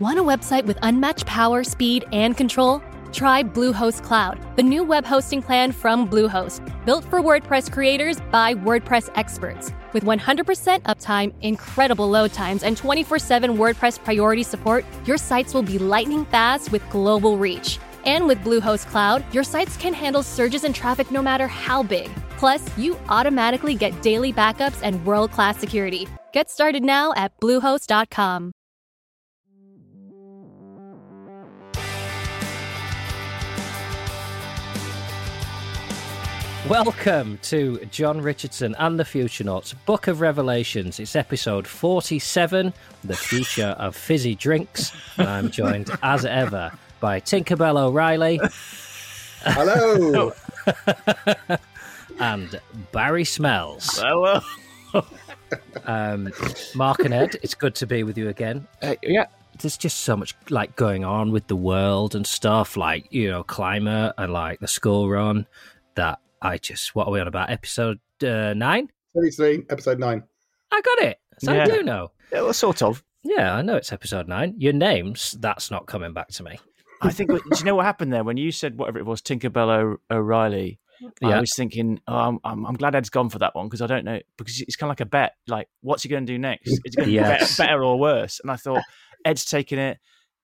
Want a website with unmatched power, speed, and control? Try Bluehost Cloud, the new web hosting plan from Bluehost, built for WordPress creators by WordPress experts. With 100% uptime, incredible load times, and 24 7 WordPress priority support, your sites will be lightning fast with global reach. And with Bluehost Cloud, your sites can handle surges in traffic no matter how big. Plus, you automatically get daily backups and world class security. Get started now at Bluehost.com. Welcome to John Richardson and the Future Nuts Book of Revelations. It's episode 47, The Future of Fizzy Drinks. And I'm joined, as ever, by Tinkerbell O'Reilly. Hello. and Barry Smells. Hello. um, Mark and Ed, it's good to be with you again. Uh, yeah. There's just so much like going on with the world and stuff, like you know, climate and like the school run. That I just what are we on about? Episode uh, nine? Thirty-three, episode nine. I got it. So Yeah. I do know. Yeah, well, sort of. Yeah, I know it's episode nine. Your names, that's not coming back to me. I think. do you know what happened there when you said whatever it was, Tinkerbell O- O'Reilly? I was thinking, oh, I'm, I'm, I'm glad Ed's gone for that one because I don't know because it's kind of like a bet. Like, what's he going to do next? Is he going to Yes. be better, better or worse? And I thought Ed's taking it.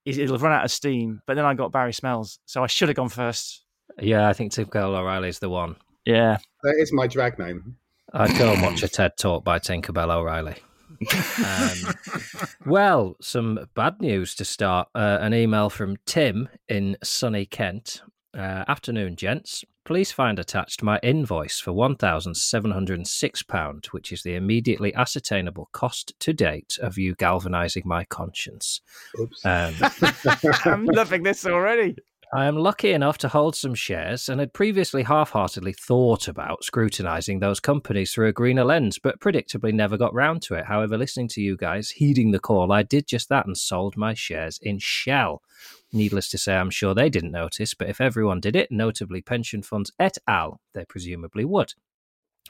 It- It'll run out of steam. But then I got Barry Smells, so I should have gone first. Yeah, I think Tim Cole O'Reilly's the one. Yeah. That is my drag name. I'd go and watch a TED talk by Tinkerbell O'Reilly. Um, well, some bad news to start. Uh, an email from Tim in sunny Kent. Uh, afternoon, gents. Please find attached my invoice for £1,706, which is the immediately ascertainable cost to date of you galvanising my conscience. Oops. Um, I'm loving this already. I am lucky enough to hold some shares and had previously half heartedly thought about scrutinising those companies through a greener lens, but predictably never got round to it. However, listening to you guys, heeding the call, I did just that and sold my shares in Shell. Needless to say, I'm sure they didn't notice, but if everyone did it, notably pension funds et al., they presumably would.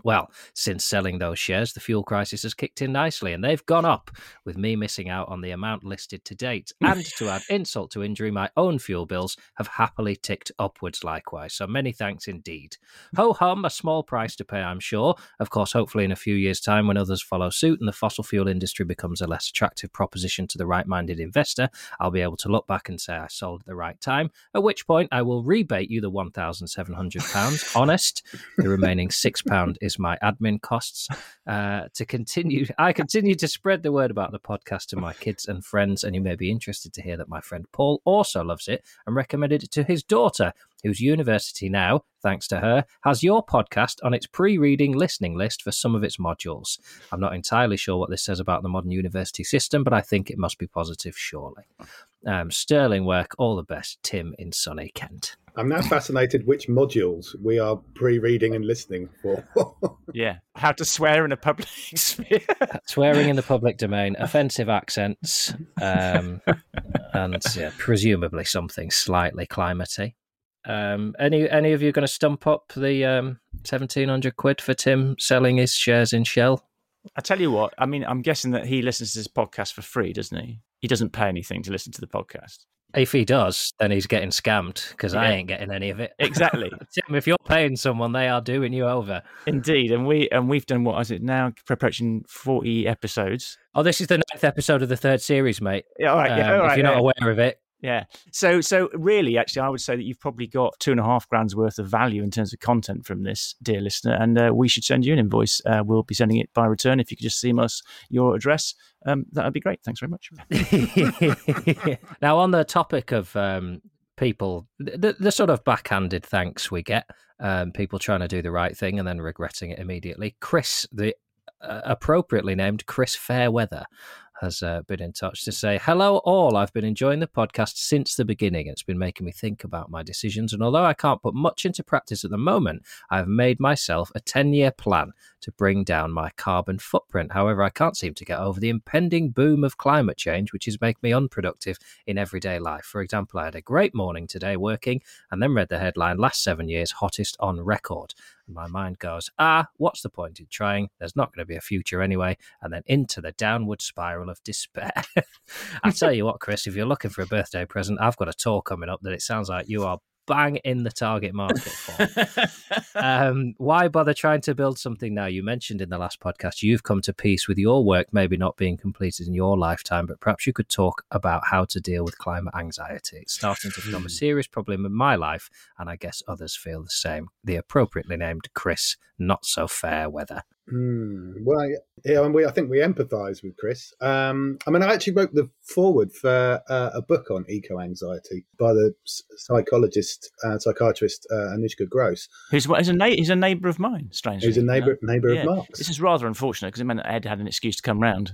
Well, since selling those shares, the fuel crisis has kicked in nicely and they've gone up, with me missing out on the amount listed to date. And to add insult to injury, my own fuel bills have happily ticked upwards likewise. So many thanks indeed. Ho hum, a small price to pay, I'm sure. Of course, hopefully in a few years' time, when others follow suit and the fossil fuel industry becomes a less attractive proposition to the right minded investor, I'll be able to look back and say I sold at the right time, at which point I will rebate you the £1,700. Honest. The remaining £6 is my admin costs. Uh, to continue, I continue to spread the word about the podcast to my kids and friends, and you may be interested to hear that my friend Paul also loves it and recommended it to his daughter, whose university now, thanks to her, has your podcast on its pre reading listening list for some of its modules. I'm not entirely sure what this says about the modern university system, but I think it must be positive, surely. Um, sterling work, all the best, Tim in sunny Kent. I'm now fascinated which modules we are pre-reading and listening for. Yeah. How to swear in a public sphere. Swearing in the public domain, offensive accents, um, and yeah, presumably something slightly climaty. Um, any any of you going to stump up the um, seventeen hundred quid for Tim selling his shares in Shell? I tell you what, I mean, I'm guessing that he listens to this podcast for free, doesn't he? He doesn't pay anything to listen to the podcast. If he does, then he's getting scammed because I ain't getting any of it. Exactly. Tim, if you're paying someone, they are doing you over. Indeed, and we and we've done what is it now? Approaching forty episodes. Oh, this is the ninth episode of the third series, mate. Yeah, all right. yeah, Um, right, if you're yeah, not aware of it, yeah. So, so really, actually, I would say that you've probably got two and a half grand's worth of value in terms of content from this, dear listener, and uh, we should send you an invoice. Uh, we'll be sending it by return. If you could just email us your address, um, that would be great. Thanks very much. now, on the topic of um, people, the, the sort of backhanded thanks we get, um, people trying to do the right thing and then regretting it immediately. Chris, the uh, appropriately named Chris Fairweather, has uh, been in touch to say, Hello, all. I've been enjoying the podcast since the beginning. It's been making me think about my decisions. And although I can't put much into practice at the moment, I've made myself a 10 year plan to bring down my carbon footprint. However, I can't seem to get over the impending boom of climate change, which is making me unproductive in everyday life. For example, I had a great morning today working and then read the headline Last seven years, hottest on record. My mind goes, ah, what's the point in trying? There's not going to be a future anyway. And then into the downward spiral of despair. I tell you what, Chris, if you're looking for a birthday present, I've got a tour coming up that it sounds like you are bang in the target market for. um, why bother trying to build something now? You mentioned in the last podcast you've come to peace with your work maybe not being completed in your lifetime, but perhaps you could talk about how to deal with climate anxiety. It's starting to become a hmm. serious problem in my life, and I guess others feel the same. The appropriately named Chris, not so fair weather. Mm, well, yeah, and we I think we empathise with Chris. Um, I mean, I actually wrote the forward for uh, a book on eco anxiety by the psychologist, uh, psychiatrist uh, Anouchka Grose, who's who's a na- he's a neighbour of mine. Strangely, he's a neighbour neighbour yeah. of Mark's. This is rather unfortunate because it meant Ed had an excuse to come round.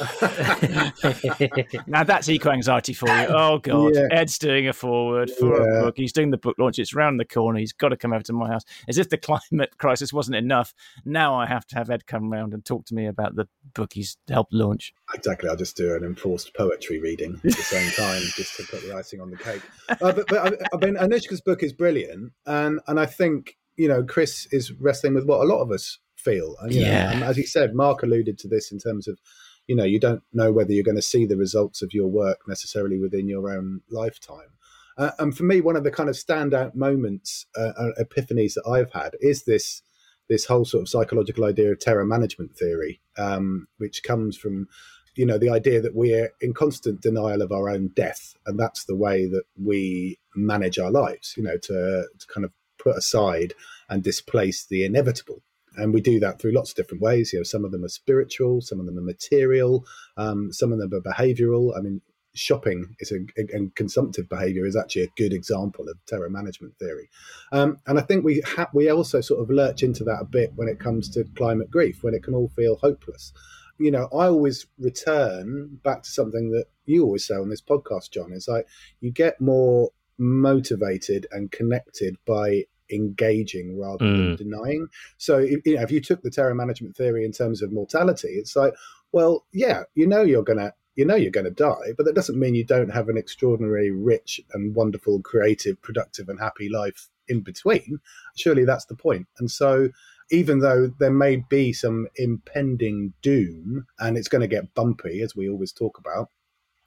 now that's eco anxiety for you. Oh god, yeah. Ed's doing a forward for yeah. a book. He's doing the book launch. It's round the corner. He's got to come over to my house. As if the climate crisis wasn't enough. Now I have to have Ed come round and talk to me about the book he's helped launch. Exactly. I'll just do an enforced poetry reading at the same time, just to put the icing on the cake. Uh, but, but I, I mean, Anouchka's book is brilliant, and and I think you know Chris is wrestling with what a lot of us feel. And, yeah. Know, and as he said, Mark alluded to this in terms of you know you don't know whether you're going to see the results of your work necessarily within your own lifetime. Uh, and for me one of the kind of standout moments uh, uh, epiphanies that i've had is this this whole sort of psychological idea of terror management theory um, which comes from you know the idea that we're in constant denial of our own death and that's the way that we manage our lives you know to, to kind of put aside and displace the inevitable and we do that through lots of different ways. You know, some of them are spiritual, some of them are material, um, some of them are behavioural. I mean, shopping is a, and consumptive behaviour is actually a good example of terror management theory. Um, and I think we ha- we also sort of lurch into that a bit when it comes to climate grief, when it can all feel hopeless. You know, I always return back to something that you always say on this podcast, John. Is like you get more motivated and connected by engaging rather mm. than denying. So, you know, if you took the terror management theory in terms of mortality, it's like, well, yeah, you know, you're gonna, you know, you're going to die, but that doesn't mean you don't have an extraordinary, rich, and wonderful, creative, productive, and happy life in between. Surely that's the point. And so, even though there may be some impending doom and it's going to get bumpy, as we always talk about,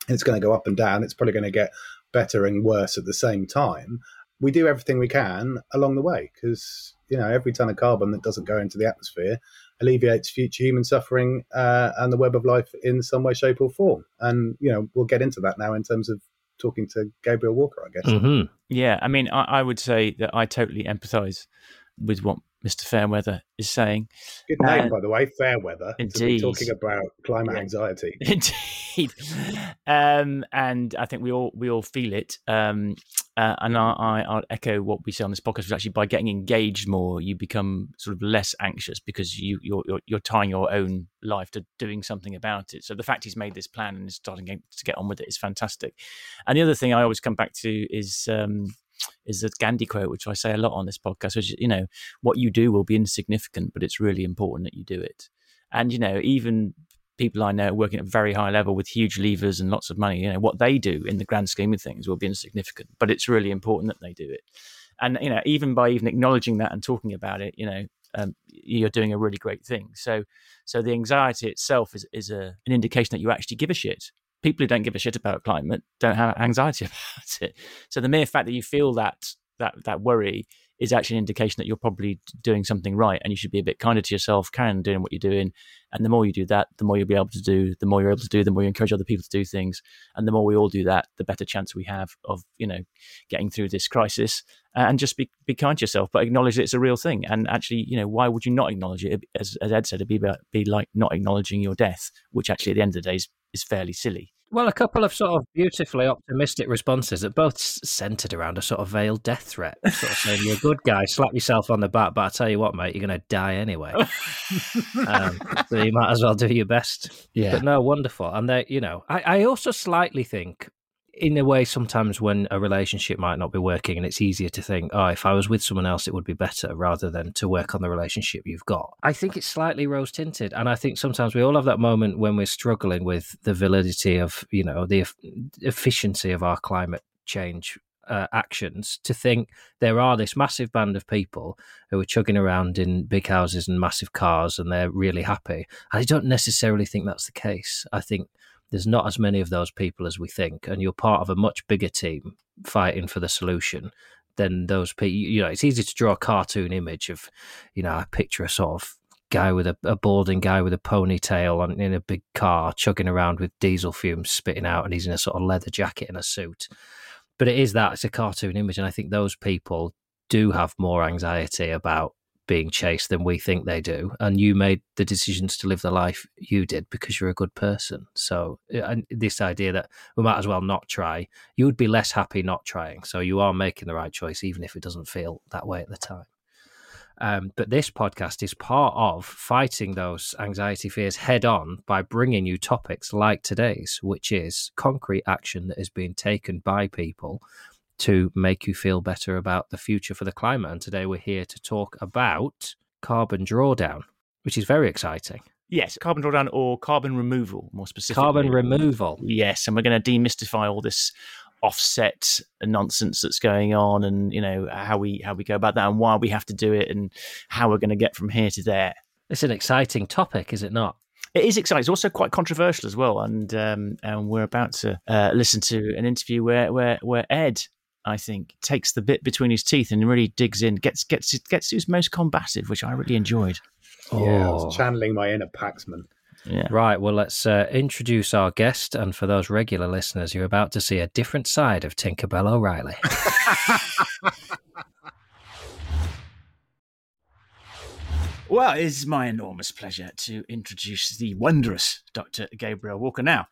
it's going to go up and down, it's probably going to get better and worse at the same time we do everything we can along the way because you know every ton of carbon that doesn't go into the atmosphere alleviates future human suffering uh, and the web of life in some way, shape, or form. And you know we'll get into that now in terms of talking to Gabrielle Walker, I guess. Mm-hmm. Yeah, I mean, I, I, would say that I totally empathise with what Mr. Fairweather is saying. Good name, uh, by the way, Fairweather. Indeed. talking about climate yeah. anxiety. Indeed. Um, and I think we all we all feel it. Um, uh, and I, I, I'll echo what we say on this podcast, which actually by getting engaged more, you become sort of less anxious because you, you're, you're, you're tying your own life to doing something about it. So the fact he's made this plan and is starting to get on with it is fantastic. And the other thing I always come back to is um, is the Gandhi quote, which I say a lot on this podcast, which is, you know, what you do will be insignificant, but it's really important that you do it. And you know, even people I know working at a very high level with huge levers and lots of money, you know, what they do in the grand scheme of things will be insignificant, but it's really important that they do it. And you know, even by even acknowledging that and talking about it, you know, um, you're doing a really great thing. So, so the anxiety itself is is a, an indication that you actually give a shit people who don't give a shit about climate don't have anxiety about it. So the mere fact that you feel that that that worry is actually an indication that you're probably doing something right and you should be a bit kinder to yourself, on doing what you're doing. And the more you do that, the more you'll be able to do, the more you're able to do, the more you encourage other people to do things. And the more we all do that, the better chance we have of, you know, getting through this crisis and just be, be kind to yourself, but acknowledge that it's a real thing. And actually, you know, why would you not acknowledge it? As, as Ed said, it'd be, about, be like not acknowledging your death, which actually at the end of the day is, is fairly silly. Well, a couple of sort of beautifully optimistic responses that both centered around a sort of veiled death threat. Sort of saying, you're a good guy, slap yourself on the back, but I tell you what, mate, you're going to die anyway. um, so you might as well do your best. Yeah. But no, wonderful. And they, you know, I, I also slightly think in a way, sometimes when a relationship might not be working, and it's easier to think, oh, if I was with someone else, it would be better rather than to work on the relationship you've got. I think it's slightly rose tinted. And I think sometimes we all have that moment when we're struggling with the validity of, you know, the efficiency of our climate change uh, actions to think there are this massive band of people who are chugging around in big houses and massive cars and they're really happy. I don't necessarily think that's the case. I think there's not as many of those people as we think, and you're part of a much bigger team fighting for the solution than those people. You know, it's easy to draw a cartoon image of, you know, I picture a sort of guy with a, a balding guy with a ponytail on in a big car chugging around with diesel fumes spitting out, and he's in a sort of leather jacket and a suit. But it is that it's a cartoon image, and I think those people do have more anxiety about being chased than we think they do. And you made the decisions to live the life you did because you're a good person. So, and this idea that we might as well not try, you would be less happy not trying. So, you are making the right choice, even if it doesn't feel that way at the time. Um, but this podcast is part of fighting those anxiety fears head on by bringing you topics like today's, which is concrete action that is being taken by people to make you feel better about the future for the climate. And today we're here to talk about carbon drawdown, which is very exciting. Yes, carbon drawdown or carbon removal, more specifically. Carbon removal. Yes, and we're going to demystify all this offset nonsense that's going on, and you know how we how we go about that, and why we have to do it, and how we're going to get from here to there. It's an exciting topic, is it not? It is exciting. It's also quite controversial as well, and um, and we're about to uh, listen to an interview where where where Ed I think, takes the bit between his teeth and really digs in, gets gets gets who's most combative, which I really enjoyed. Yeah, I was oh. channeling my inner Paxman. Yeah. Right. Well, let's uh, introduce our guest. And for those regular listeners, you're about to see a different side of Tinkerbell O'Reilly. well, it is my enormous pleasure to introduce the wondrous Dr. Gabrielle Walker. Now,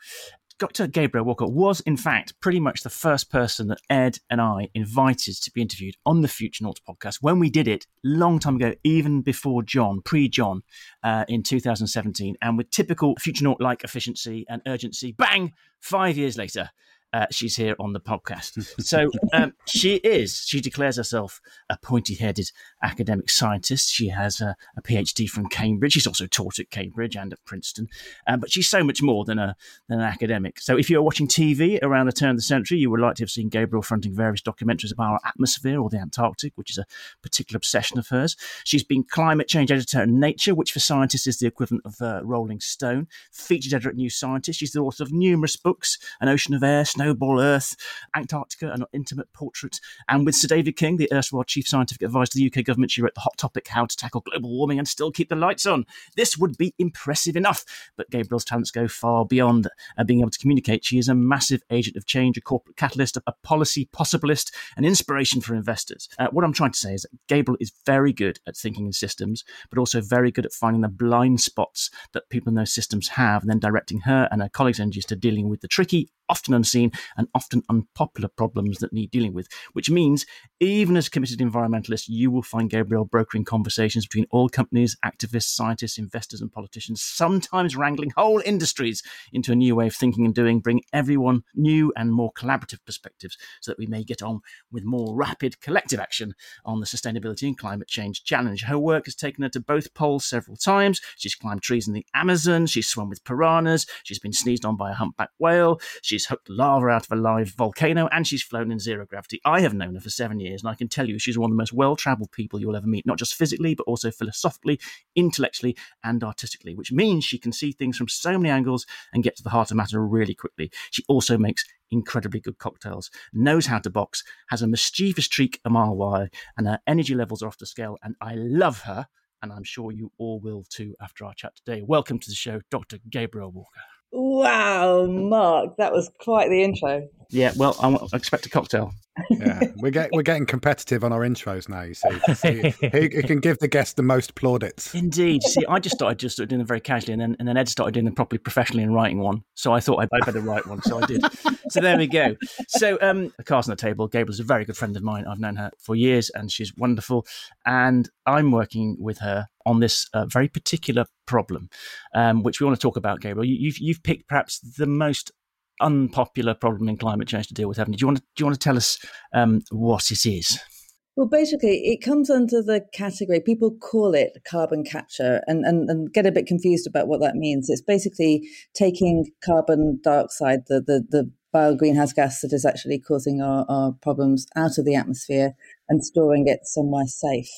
Dr. Gabrielle Walker was, in fact, pretty much the first person that Ed and I invited to be interviewed on the Futurenaut podcast when we did it long time ago, even before John, pre John, uh, in 2017. And with typical Futurenaut like efficiency and urgency, bang, five years later, uh, she's here on the podcast. So um, she is, she declares herself a pointy headed academic scientist. She has a, a, PhD from Cambridge. She's also taught at Cambridge and at Princeton. Um, but she's so much more than, a, than an academic. So if you're watching TV around the turn of the century, you would like to have seen Gabrielle fronting various documentaries about our atmosphere or the Antarctic, which is a particular obsession of hers. She's been climate change editor at Nature, which for scientists is the equivalent of uh, Rolling Stone, featured editor at New Scientist. She's the author of numerous books, An Ocean of Air, Snowball Earth, Antarctica, an intimate portrait. And with Sir David King, the erstwhile chief scientific advisor to the UK government, she wrote The Hot Topic How to Tackle Global Warming and Still Keep the Lights On. This would be impressive enough, but Gabrielle's talents go far beyond uh, being able to communicate. She is a massive agent of change, a corporate catalyst, a policy possibilist, an inspiration for investors. Uh, what I'm trying to say is that Gabrielle is very good at thinking in systems, but also very good at finding the blind spots that people in those systems have and then directing her and her colleagues' energies to dealing with the tricky often unseen and often unpopular problems that need dealing with, which means even as committed environmentalists, you will find Gabrielle brokering conversations between oil companies, activists, scientists, investors, and politicians, sometimes wrangling whole industries into a new way of thinking and doing, bring everyone new and more collaborative perspectives so that we may get on with more rapid collective action on the sustainability and climate change challenge. Her work has taken her to both poles several times. She's climbed trees in the Amazon, she's swum with piranhas, she's been sneezed on by a humpback whale, She's hooked lava out of a live volcano and she's flown in zero gravity. I have known her for seven years and I can tell you she's one of the most well traveled people you'll ever meet, not just physically, but also philosophically, intellectually, and artistically, which means she can see things from so many angles and get to the heart of matter really quickly. She also makes incredibly good cocktails, knows how to box, has a mischievous streak a mile wide, and her energy levels are off the scale. And I love her, and I'm sure you all will too after our chat today. Welcome to the show, Dr. Gabrielle Walker. Wow, Mark, that was quite the intro. Yeah, well, I expect a cocktail. yeah, we're getting we're getting competitive on our intros now. You see, see who, can give the guest the most plaudits. Indeed. See, I just started just doing them very casually, and then and then Ed started doing them properly, professionally, and writing one. So I thought I'd better write one, so I did. so there we go. So um, the cards on the table. Gabrielle's a very good friend of mine. I've known her for years, and she's wonderful. And I'm working with her on this uh, very particular problem, um, which we want to talk about. Gabrielle, you, you've you've picked perhaps the most unpopular problem in climate change to deal with, haven't you? Do you want to, do you want to tell us um, what it is? Well, basically, it comes under the category, people call it carbon capture and, and, and get a bit confused about what that means. It's basically taking carbon dioxide, the, the, the bio greenhouse gas that is actually causing our, our problems, out of the atmosphere and storing it somewhere safe.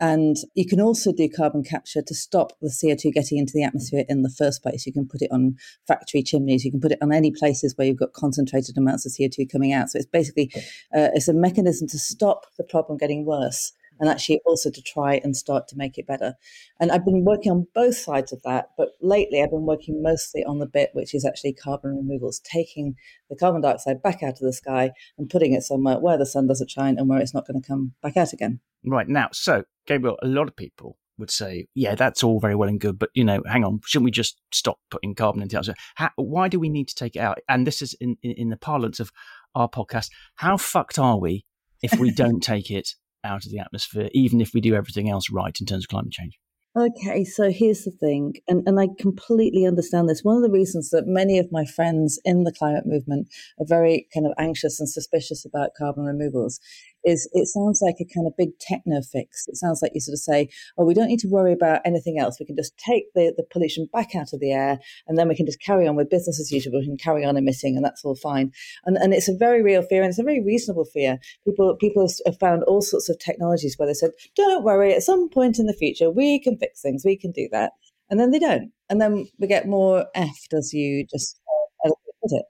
And you can also do carbon capture to stop the CO2 getting into the atmosphere in the first place. You can put it on factory chimneys. You can put it on any places where you've got concentrated amounts of CO2 coming out. So it's basically uh, it's a mechanism to stop the problem getting worse and actually also to try and start to make it better. And I've been working on both sides of that, but lately I've been working mostly on the bit which is actually carbon removals, taking the carbon dioxide back out of the sky and putting it somewhere where the sun doesn't shine and where it's not going to come back out again. Right now, so Gabrielle, a lot of people would say, yeah, that's all very well and good, but you know, hang on, shouldn't we just stop putting carbon into the atmosphere? How, why do we need to take it out? And this is in, in, in the parlance of our podcast. How fucked are we if we don't take it out of the atmosphere, even if we do everything else right in terms of climate change? Okay, so here's the thing, and, and I completely understand this. One of the reasons that many of my friends in the climate movement are very kind of anxious and suspicious about carbon removals is it sounds like a kind of big techno fix. It sounds like you sort of say, oh, we don't need to worry about anything else. We can just take the, the pollution back out of the air and then we can just carry on with business as usual. We can carry on emitting and that's all fine. And, and it's a very real fear and it's a very reasonable fear. People, people have found all sorts of technologies where they said, don't worry, at some point in the future, we can fix things, we can do that. And then they don't. And then we get more effed, as you just uh, put it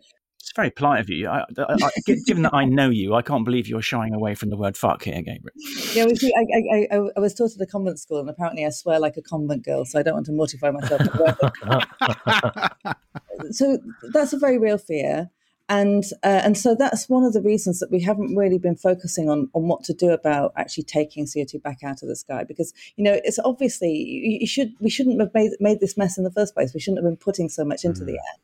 very polite of you. I, I, I, given that I know you, I can't believe you're shying away from the word fuck here, Gabrielle. Yeah, well, see, I, I, was taught at a convent school, and apparently I swear like a convent girl, so I don't want to mortify myself. so that's a very real fear. And uh, and so that's one of the reasons that we haven't really been focusing on on what to do about actually taking CO two back out of the sky because you know it's obviously you, you, should we shouldn't have made made this mess in the first place. We shouldn't have been putting so much into mm. the air.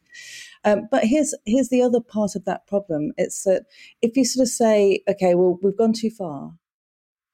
Um, but here's here's the other part of that problem. It's that if you sort of say, okay, well, we've gone too far,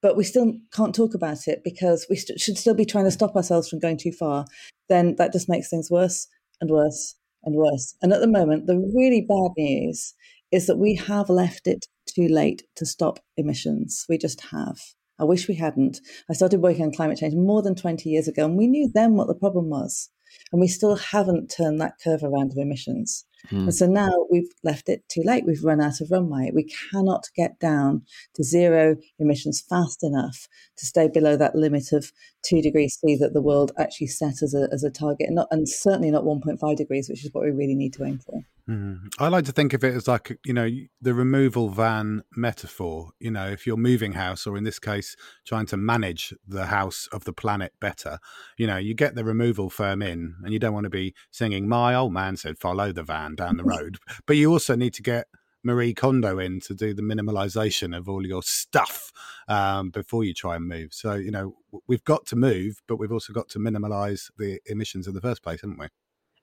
but we still can't talk about it because we st- should still be trying to stop ourselves from going too far, then that just makes things worse and worse and worse. And at the moment, the really bad news is that we have left it too late to stop emissions. We just have. I wish we hadn't. I started working on climate change more than 20 years ago, and we knew then what the problem was and we still haven't turned that curve around of emissions. Mm. And so now we've left it too late. We've run out of runway. We cannot get down to zero emissions fast enough to stay below that limit of two degrees C that the world actually set as a, as a target, and, not, and certainly not 1.5 degrees, which is what we really need to aim for. Mm. I like to think of it as like you know the removal van metaphor. You know, if you're moving house, or in this case, trying to manage the house of the planet better, you know, you get the removal firm in, and you don't want to be singing "My old man said follow the van down the road," but you also need to get Marie Kondo in to do the minimalization of all your stuff um, before you try and move. So you know, we've got to move, but we've also got to minimalize the emissions in the first place, haven't we?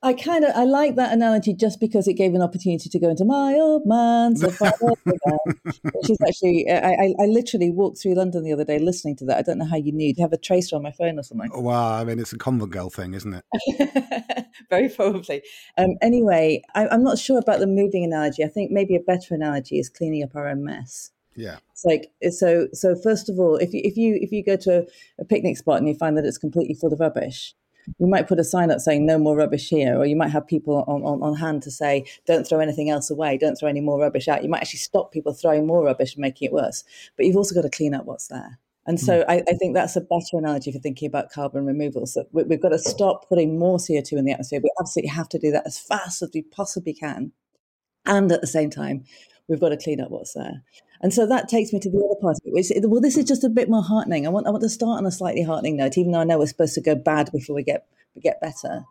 I kind of I like that analogy just because it gave an opportunity to go into my old man. So which is actually I, I, I literally walked through London the other day listening to that. I don't know how you knew. Do you have a tracer on my phone or something? Well, I mean, it's a convent girl thing, isn't it? Very probably. Um, anyway, I, I'm not sure about the moving analogy. I think maybe a better analogy is cleaning up our own mess. Yeah. It's like so so first of all, if you if you if you go to a, a picnic spot and you find that it's completely full of rubbish, you might put a sign up saying no more rubbish here, or you might have people on, on, on hand to say don't throw anything else away, don't throw any more rubbish out. You might actually stop people throwing more rubbish and making it worse. But you've also got to clean up what's there. And so mm. I, I, think that's a better analogy for thinking about carbon removal. So we, we've got to stop putting more CO2 in the atmosphere. We absolutely have to do that as fast as we possibly can. And at the same time, we've got to clean up what's there. And so that takes me to the other part of it, which well, this is just a bit more heartening. I want I want to start on a slightly heartening note, even though I know we're supposed to go bad before we get we get better.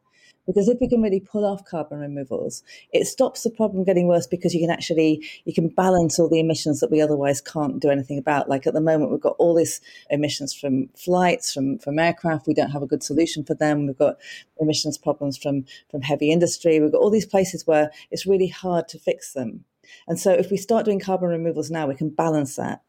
because if we can really pull off carbon removals it stops the problem getting worse because you can actually you can balance all the emissions that we otherwise can't do anything about like at the moment we've got all these emissions from flights from from aircraft we don't have a good solution for them we've got emissions problems from from heavy industry we've got all these places where it's really hard to fix them and so if we start doing carbon removals now we can balance that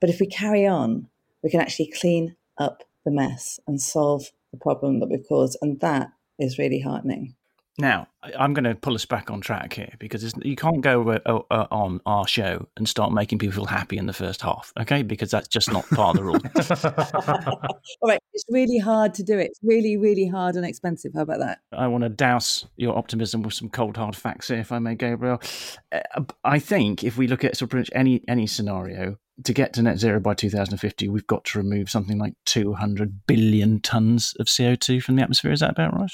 but if we carry on we can actually clean up the mess and solve the problem that we've caused and that is really heartening. Now, I'm going to pull us back on track here because you can't go on our show and start making people feel happy in the first half, okay? Because that's just not part of the rule. All right, it's really hard to do it. It's really, really hard and expensive. How about that? I want to douse your optimism with some cold hard facts here, if I may, Gabrielle. Uh, I think if we look at sort of any any scenario, to get to net zero by 2050, we've got to remove something like 200 billion tons of CO2 from the atmosphere. Is that about right?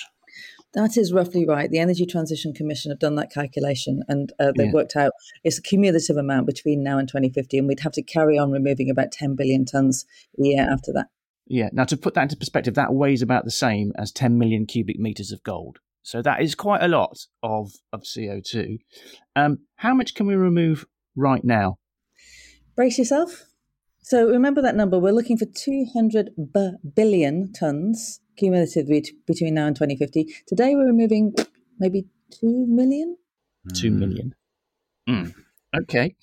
That is roughly right. The Energy Transition Commission have done that calculation and uh, they've yeah. worked out it's a cumulative amount between now and 2050, and we'd have to carry on removing about 10 billion tonnes a year after that. Yeah. Now, to put that into perspective, that weighs about the same as 10 million cubic meters of gold. So that is quite a lot of, of CO2. Um, how much can we remove right now? Brace yourself. So remember that number. We're looking for 200 b- billion tonnes cumulatively between now and 2050. Today we're removing maybe 2 million? 2 hmm. million. Mm. Okay.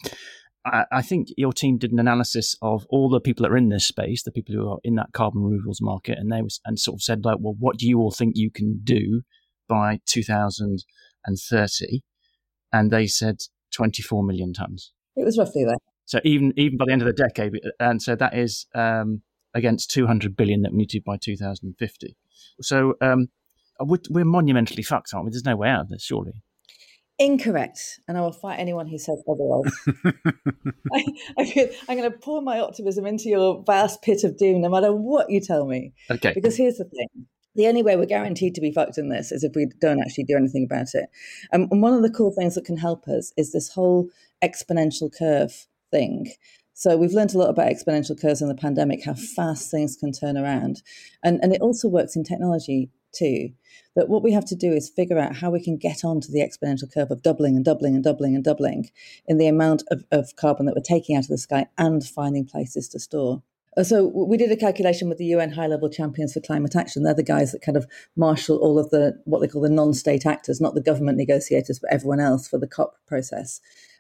I, I think your team did an analysis of all the people that are in this space, the people who are in that carbon removals market, and they was and sort of said like, well, what do you all think you can do by 2030? And they said 24 million tons. It was roughly that. So even even by the end of the decade, and so that is um, against 200 billion that we need to by 2050. So um, we're, we're monumentally fucked, aren't we? There's no way out of this, surely. Incorrect, and I will fight anyone who says otherwise. I, I'm going to pour my optimism into your vast pit of doom, no matter what you tell me. Okay. Because here's the thing: the only way we're guaranteed to be fucked in this is if we don't actually do anything about it. Um, and one of the cool things that can help us is this whole exponential curve thing. So we've learned a lot about exponential curves in the pandemic, how fast things can turn around. And, and it also works in technology too. That what we have to do is figure out how we can get onto the exponential curve of doubling and doubling and doubling and doubling in the amount of, of carbon that we're taking out of the sky and finding places to store. Uh, so we did a calculation with the UN high level champions for climate action. They're the guys that kind of marshal all of the what they call the non-state actors, not the government negotiators, but everyone else for the COP process.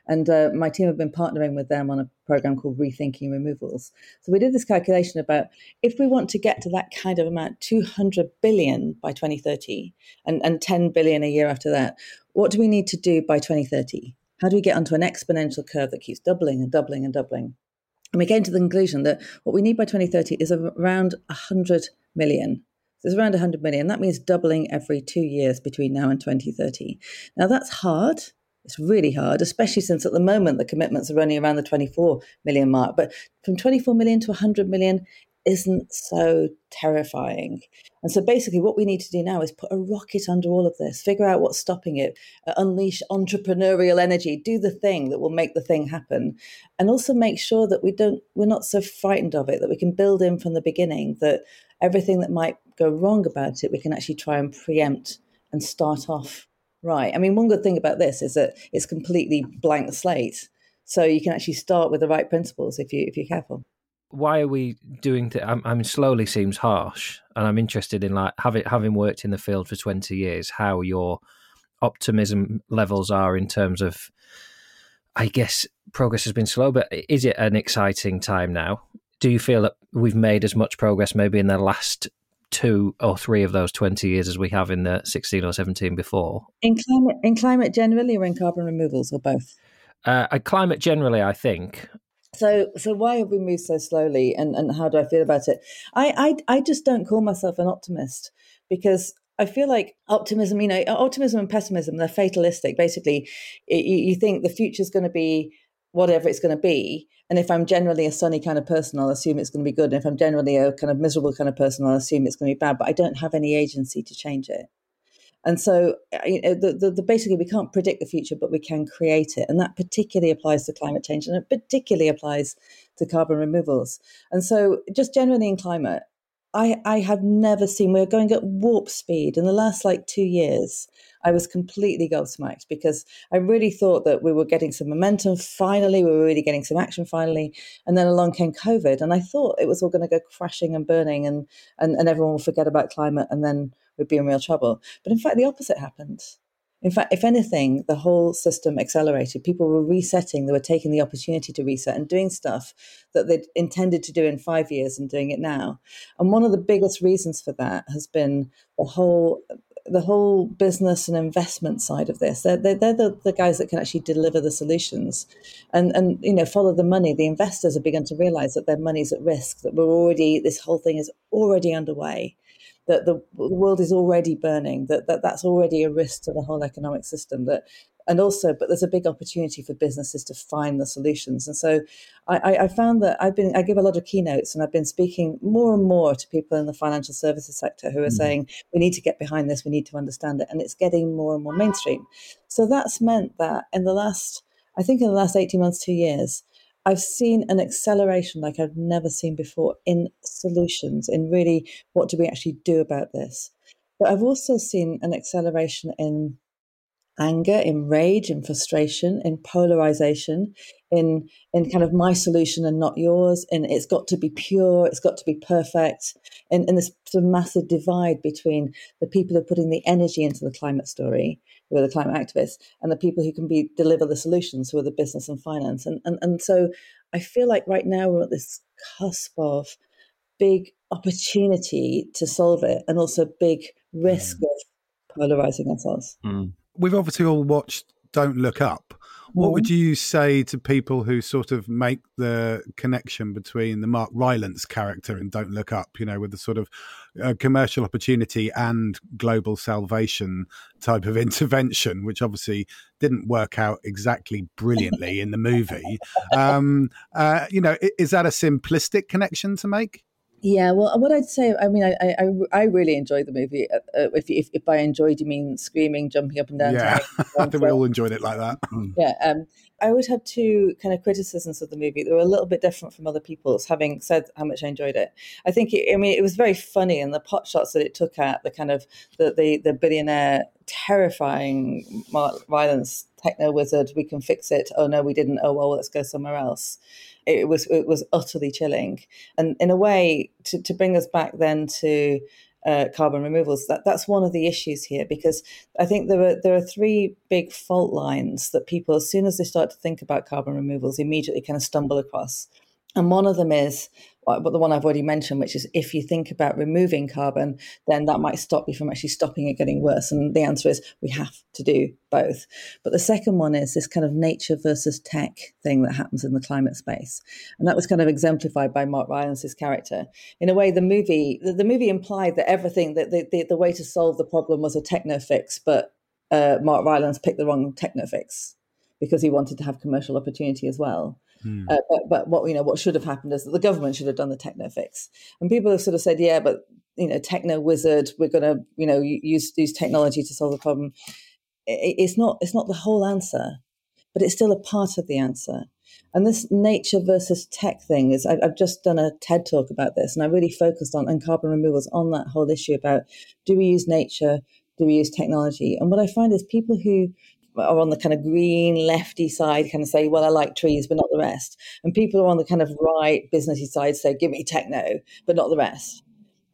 And uh, my team have been partnering with them on a program called Rethinking Removals. So we did this calculation about if we want to get to that kind of amount, 200 billion by 2030 and, and 10 billion a year after that, what do we need to do by 2030? How do we get onto an exponential curve that keeps doubling and doubling and doubling? And we came to the conclusion that what we need by 2030 is around 100 million. So it's around 100 million. That means doubling every two years between now and 2030. Now, that's hard it's really hard, especially since at the moment the commitments are running around the 24 million mark. But from 24 million to 100 million isn't so terrifying. And so basically, what we need to do now is put a rocket under all of this, figure out what's stopping it, uh, unleash entrepreneurial energy, do the thing that will make the thing happen, and also make sure that we don't, we're not so frightened of it, that we can build in from the beginning that everything that might go wrong about it, we can actually try and preempt and start off Right. I mean, one good thing about this is that it's completely blank slate, so you can actually start with the right principles if you if you're careful. Why are we doing? Th- I mean, slowly seems harsh, and I'm interested in like having having worked in the field for 20 years, how your optimism levels are in terms of. I guess progress has been slow, but is it an exciting time now? Do you feel that we've made as much progress maybe in the last two or three of those 20 years as we have in the 16 or 17 before. In climate, in climate generally or in carbon removals or both? Uh, climate generally, I think. So, so why have we moved so slowly, and, and how do I feel about it? I, I, I just don't call myself an optimist because I feel like optimism, you know, optimism and pessimism, they're fatalistic. Basically, you, you think the future is going to be whatever it's going to be. And if I'm generally a sunny kind of person, I'll assume it's going to be good. And if I'm generally a kind of miserable kind of person, I'll assume it's going to be bad. But I don't have any agency to change it. And so, uh, you know, the, the, the, basically, we can't predict the future, but we can create it. And that particularly applies to climate change and it particularly applies to carbon removals. And so, just generally in climate, I, I have never seen, we're going at warp speed in the last like two years. I was completely gobsmacked because I really thought that we were getting some momentum finally, we were really getting some action finally. And then along came COVID, and I thought it was all going to go crashing and burning, and, and, and everyone will forget about climate, and then we'd be in real trouble. But in fact, the opposite happened. In fact, if anything, the whole system accelerated. People were resetting, they were taking the opportunity to reset and doing stuff that they'd intended to do in five years and doing it now. And one of the biggest reasons for that has been the whole the whole business and investment side of this. They're, they're, they're the, the guys that can actually deliver the solutions and, and, you know, follow the money. The investors have begun to realize that their money's at risk, that we're already, this whole thing is already underway that the, the world is already burning, that, that that's already a risk to the whole economic system. That and also, but there's a big opportunity for businesses to find the solutions. And so, I, I found that I've been I give a lot of keynotes, and I've been speaking more and more to people in the financial services sector who are mm-hmm. saying we need to get behind this, we need to understand it, and it's getting more and more mainstream. So that's meant that in the last, I think, in the last eighteen months, two years, I've seen an acceleration like I've never seen before in solutions, in really what do we actually do about this. But I've also seen an acceleration in anger, in rage, in frustration, in polarization, in in kind of my solution and not yours, and it's got to be pure, it's got to be perfect, and, and this sort of massive divide between the people who are putting the energy into the climate story, who are the climate activists, and the people who can be deliver the solutions, who are the business and finance. And and, and so I feel like right now we're at this cusp of big opportunity to solve it and also big risk mm. of polarizing ourselves. Mm we've obviously all watched Don't Look Up. What would mm-hmm. you say to people who sort of make the connection between the Mark Rylance character in Don't Look Up, you know, with the sort of uh, commercial opportunity and global salvation type of intervention, which obviously didn't work out exactly brilliantly in the movie? Um, uh, you know, is that a simplistic connection to make? Yeah, well, what I'd say, I mean, I I, I really enjoyed the movie. Uh, uh if, if, if by enjoyed you mean screaming, jumping up and down. Yeah, I think we all enjoyed it like that. Mm. Yeah, um, I would have two kind of criticisms of the movie. They were a little bit different from other people's. Having said how much I enjoyed it, I think it, I mean it was very funny and the pot shots that it took at the kind of the the, the billionaire terrifying violence techno wizard. We can fix it. Oh no, we didn't. Oh well, let's go somewhere else it was it was utterly chilling. And in a way, to, to bring us back then to uh, carbon removals, that, that's one of the issues here because I think there are there are three big fault lines that people, as soon as they start to think about carbon removals, immediately kind of stumble across. And one of them is but the one I've already mentioned, which is if you think about removing carbon, then that might stop you from actually stopping it getting worse. And the answer is we have to do both. But the second one is this kind of nature versus tech thing that happens in the climate space. And that was kind of exemplified by Mark Rylance's character. In a way, the movie the, the movie implied that everything that the, the, the, way to solve the problem was a techno fix, but uh, Mark Rylance picked the wrong techno fix because he wanted to have commercial opportunity as well. Hmm. Uh, but, but what you know, what should have happened is that the government should have done the techno fix. And people have sort of said, yeah, but you know, techno wizard, we're going to you know use use technology to solve the problem. It, it's not it's not the whole answer, but it's still a part of the answer. And this nature versus tech thing is, I, I've just done a TED talk about this, and I really focused on and carbon removals on that whole issue about do we use nature, do we use technology? And what I find is people who are on the kind of green lefty side kind of say, well, I like trees, but not the rest. And people are on the kind of right businessy side say, give me techno, but not the rest.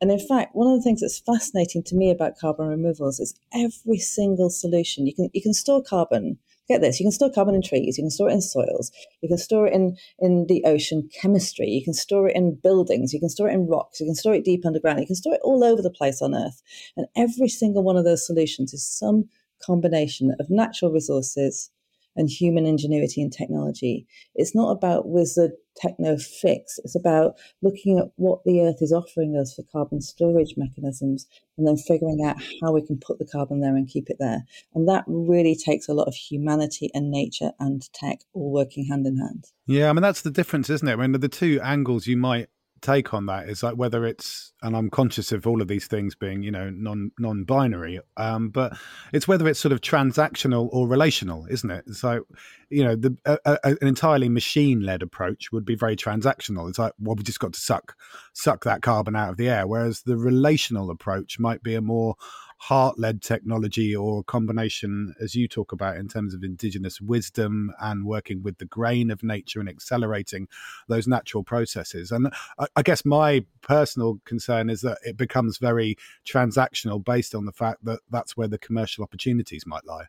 And in fact, one of the things that's fascinating to me about carbon removals is every single solution. You can you can store carbon. Get this, you can store carbon in trees, you can store it in soils, you can store it in, in the ocean chemistry, you can store it in buildings, you can store it in rocks, you can store it deep underground, you can store it all over the place on Earth. And every single one of those solutions is some combination of natural resources and human ingenuity and technology. It's not about wizard techno fix. It's about looking at what the earth is offering us for carbon storage mechanisms and then figuring out how we can put the carbon there and keep it there. And that really takes a lot of humanity and nature and tech all working hand in hand. Yeah, I mean, that's the difference, isn't it? I mean, the two angles you might take on that is like whether it's and I'm conscious of all of these things being you know non non-binary um, but it's whether it's sort of transactional or relational isn't it? So you know the a, a, an entirely machine-led approach would be very transactional. It's like well we just got to suck suck that carbon out of the air whereas the relational approach might be a more heart led technology or a combination, as you talk about, in terms of indigenous wisdom and working with the grain of nature and accelerating those natural processes. And I, I guess my personal concern is that it becomes very transactional based on the fact that that's where the commercial opportunities might lie.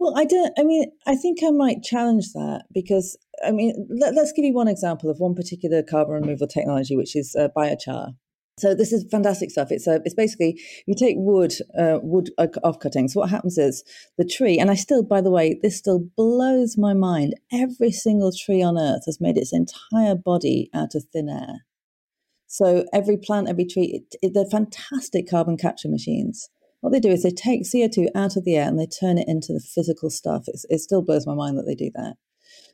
Well, I don't. I mean, I think I might challenge that because I mean, let, us give you one example of one particular carbon removal technology, which is uh, biochar. So this is fantastic stuff. It's a, it's basically you take wood, uh, wood off cuttings. What happens is the tree, and I still, by the way, this still blows my mind. Every single tree on earth has made its entire body out of thin air. So every plant, every tree, it, it, they're fantastic carbon capture machines. What they do is they take CO2 out of the air and they turn it into the physical stuff. It's, it still blows my mind that they do that.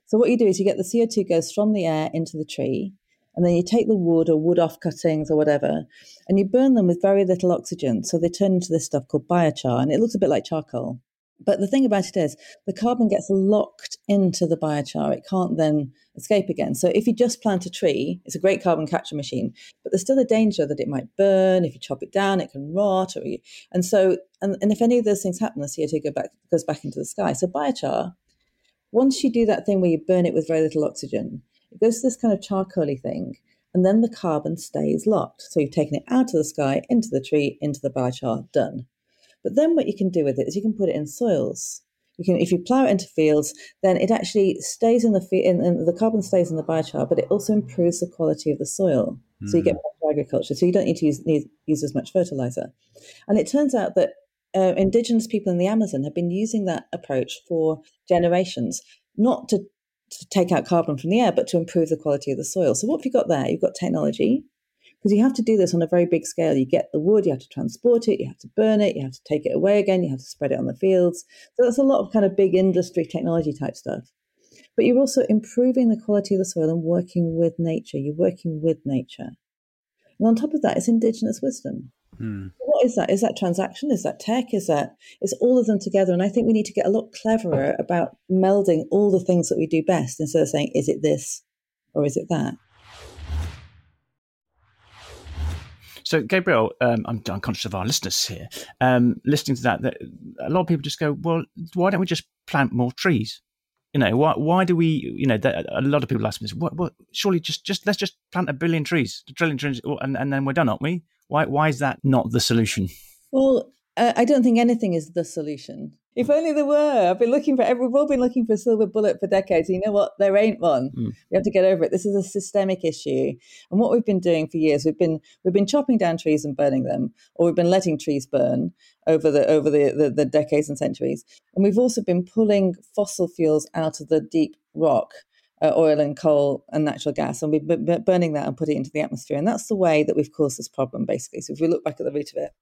So what you do is you get the CO2 goes from the air into the tree and then you take the wood or wood off cuttings or whatever, and you burn them with very little oxygen. So they turn into this stuff called biochar, and it looks a bit like charcoal. But the thing about it is, the carbon gets locked into the biochar. It can't then escape again. So if you just plant a tree, it's a great carbon capture machine, but there's still a danger that it might burn. If you chop it down, it can rot. Or you, and so, and, and if any of those things happen, the CO2 go back, goes back into the sky. So biochar, once you do that thing where you burn it with very little oxygen, it goes to this kind of charcoaly thing, and then the carbon stays locked. So you've taken it out of the sky, into the tree, into the biochar, done. But then what you can do with it is you can put it in soils. You can, if you plow it into fields, then it actually stays in the in, in, the carbon stays in the biochar, but it also improves the quality of the soil. Mm. So you get hmm. better agriculture. So you don't need to use, need, use as much fertilizer. And it turns out that uh, indigenous people in the Amazon have been using that approach for generations, not to to take out carbon from the air, but to improve the quality of the soil. So what have you got there? You've got technology, because you have to do this on a very big scale. You get the wood, you have to transport it, you have to burn it, you have to take it away again, you have to spread it on the fields. So that's a lot of kind of big industry technology type stuff. But you're also improving the quality of the soil and working with nature. You're working with nature. And on top of that, it's indigenous wisdom. Hmm. What is that? Is that transaction? Is that tech? Is that it's all of them together? And I think we need to get a lot cleverer about melding all the things that we do best instead of saying, is it this or is it that? So, Gabrielle, um, I'm, I'm, conscious of our listeners here. Um, listening to that, that, a lot of people just go, "Well, why don't we just plant more trees?" You know, why? Why do we? You know, that, a lot of people ask me this. What, what? Surely, just just let's just plant a billion trees, a trillion trees, and, and then we're done, aren't we? Why, why is that not the solution? Well, I don't think anything is the solution. If only there were. I've been looking for, we've all been looking for a silver bullet for decades. You know what? There ain't one. Mm. We have to get over it. This is a systemic issue. And what we've been doing for years, we've been, we've been chopping down trees and burning them, or we've been letting trees burn over the, over the, the, the decades and centuries. And we've also been pulling fossil fuels out of the deep rock uh, oil and coal and natural gas, and we're b- burning that and putting it into the atmosphere. And that's the way that we've caused this problem, basically. So if we look back at the root of it.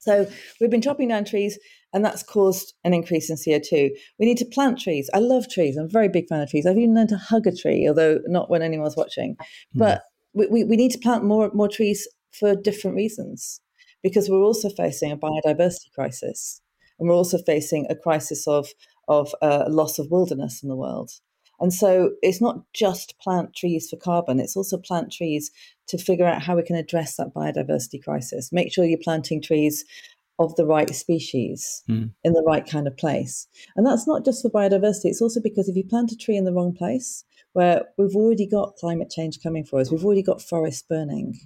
So we've been chopping down trees, and that's caused an increase in CO2. We need to plant trees. I love trees. I'm a very big fan of trees. I've even learned to hug a tree, although not when anyone's watching. Mm. But we, we, we need to plant more, more trees for different reasons, because we're also facing a biodiversity crisis. And we're also facing a crisis of, of uh, loss of wilderness in the world. And so it's not just plant trees for carbon, it's also plant trees to figure out how we can address that biodiversity crisis. Make sure you're planting trees of the right species mm. in the right kind of place. And that's not just for biodiversity, it's also because if you plant a tree in the wrong place, where we've already got climate change coming for us, we've already got forests burning.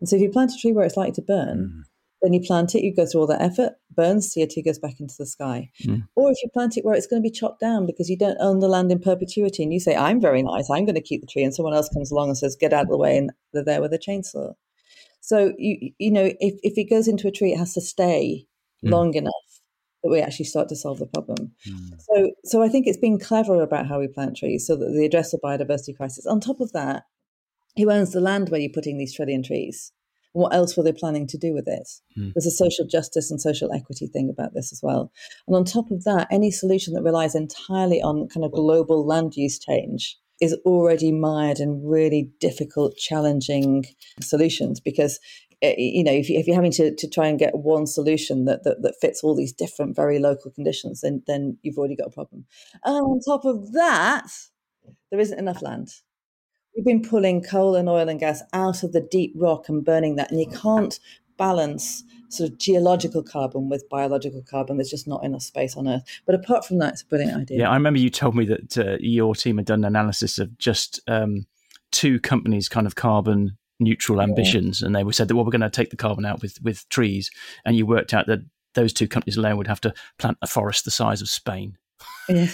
And so if you plant a tree where it's likely to burn, mm. Then you plant it, you go through all that effort, burns, CO2 goes back into the sky. Mm. Or if you plant it where it's going to be chopped down because you don't own the land in perpetuity and you say, I'm very nice, I'm going to keep the tree, and someone else comes along and says, get out of the way, and they're there with a chainsaw. So, you, you know, if, if it goes into a tree, it has to stay mm. long enough that we actually start to solve the problem. Mm. So, so I think it's being clever about how we plant trees so that they address the biodiversity crisis. On top of that, who owns the land where you're putting these trillion trees? What else were they planning to do with it? Mm. There's a social justice and social equity thing about this as well. And on top of that, any solution that relies entirely on kind of global land use change is already mired in really difficult, challenging solutions because eh, you know if, you, if you're having to, to try and get one solution that, that, that fits all these different very local conditions then then you've already got a problem and on top of that there isn't enough land we've been pulling coal and oil and gas out of the deep rock and burning that and you can't balance sort of geological carbon with biological carbon. There's just not enough space on Earth. But apart from that, it's a brilliant idea. Yeah, I remember you told me that uh, your team had done an analysis of just um, two companies' kind of carbon neutral ambitions, yeah. and they were said that well, we're going to take the carbon out with with trees, and you worked out that those two companies alone would have to plant a forest the size of Spain. Yeah,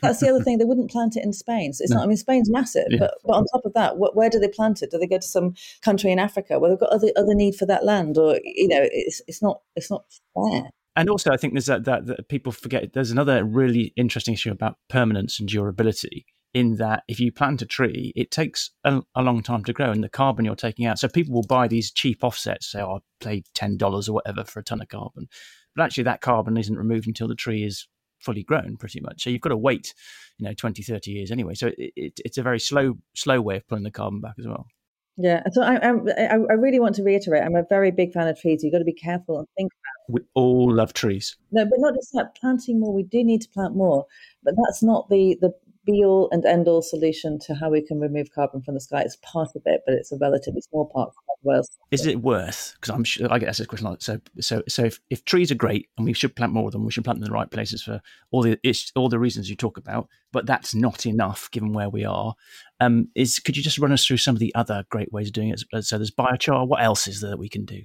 that's the other thing. They wouldn't plant it in Spain. So it's no. not. I mean, Spain's massive, yeah. but but on top of that, wh- where do they plant it? Do they go to some country in Africa where they've got other other need for that land, or you know, it's it's not it's not fair. And also, I think there's that, that, that people forget. There's another really interesting issue about permanence and durability. In that, if you plant a tree, it takes a, a long time to grow, and the carbon you're taking out. So people will buy these cheap offsets. Say, "Oh, I paid ten dollars or whatever for a ton of carbon," but actually, that carbon isn't removed until the tree is fully grown pretty much. So you've got to wait, you know, 20, 30 years anyway. So it, it, it's a very slow, slow way of pulling the carbon back as well. Yeah, so I, I, I really want to reiterate. I'm a very big fan of trees. You've got to be careful and think about. We all love trees. No, but not just that. Planting more. We do need to plant more, but that's not the the be all and end all solution to how we can remove carbon from the sky. It's part of it, but it's a relatively small part. Well, is it worth? Because I'm sure I get asked this question a lot. So, so, so if, if trees are great and we should plant more of them, we should plant them in the right places for all the all the reasons you talk about. But that's not enough given where we are. Um, is could you just run us through some of the other great ways of doing it? So there's biochar. What else is there that we can do?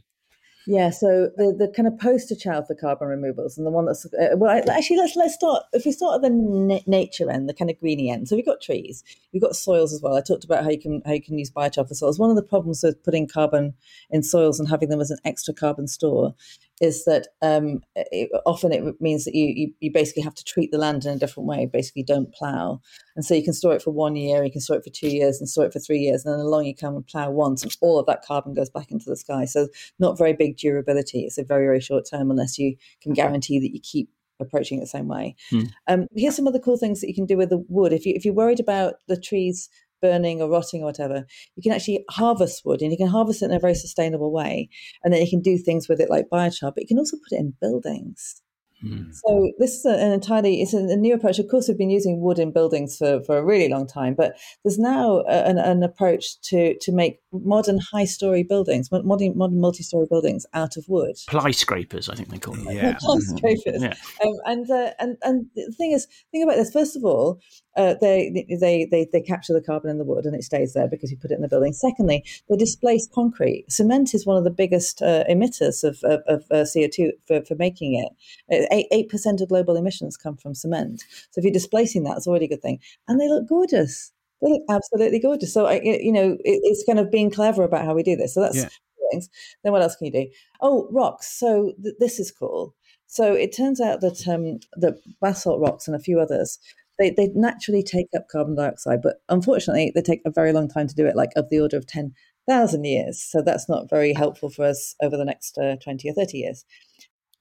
Yeah, so the, the kind of poster child for carbon removals, and the one that's uh, well, actually, let's let's start. If we start at the na- nature end, the kind of greeny end. So we've got trees, we've got soils as well. I talked about how you can how you can use biochar for soils. One of the problems with putting carbon in soils and having them as an extra carbon store is that um, it, often it means that you, you, you basically have to treat the land in a different way. Basically, don't plow, and so you can store it for one year, you can store it for two years, and store it for three years, and then along you come and plow once, and all of that carbon goes back into the sky. So not very big durability. It's a very very short term unless you can guarantee that you keep approaching it the same way. Hmm. Um, here's some of the cool things that you can do with the wood. If you if you're worried about the trees burning or rotting or whatever, you can actually harvest wood and you can harvest it in a very sustainable way. And then you can do things with it like biochar, but you can also put it in buildings. Hmm. So this is an entirely it's a, new approach. Of course, we've been using wood in buildings for, for a really long time, but there's now an, an approach to to make modern high story buildings, modern modern multi story buildings out of wood. Ply scrapers, I think they call them. Yeah, ply scrapers. Yeah. Um, and uh, and and the thing is, think about this. First of all, uh, they, they they they capture the carbon in the wood and it stays there because you put it in the building. Secondly, they displace concrete. Cement is one of the biggest uh, emitters of of, of uh, CO two for, for making it eight percent of global emissions come from cement. So if you're displacing that, it's already a good thing, and they look gorgeous. They look absolutely gorgeous. So I, you know, it, it's kind of being clever about how we do this. So that's yeah. things. Then what else can you do? Oh, rocks. So th- this is cool. So it turns out that um, the basalt rocks and a few others they, they naturally take up carbon dioxide, but unfortunately, they take a very long time to do it, like of the order of 10,000 years. So that's not very helpful for us over the next uh, 20 or 30 years.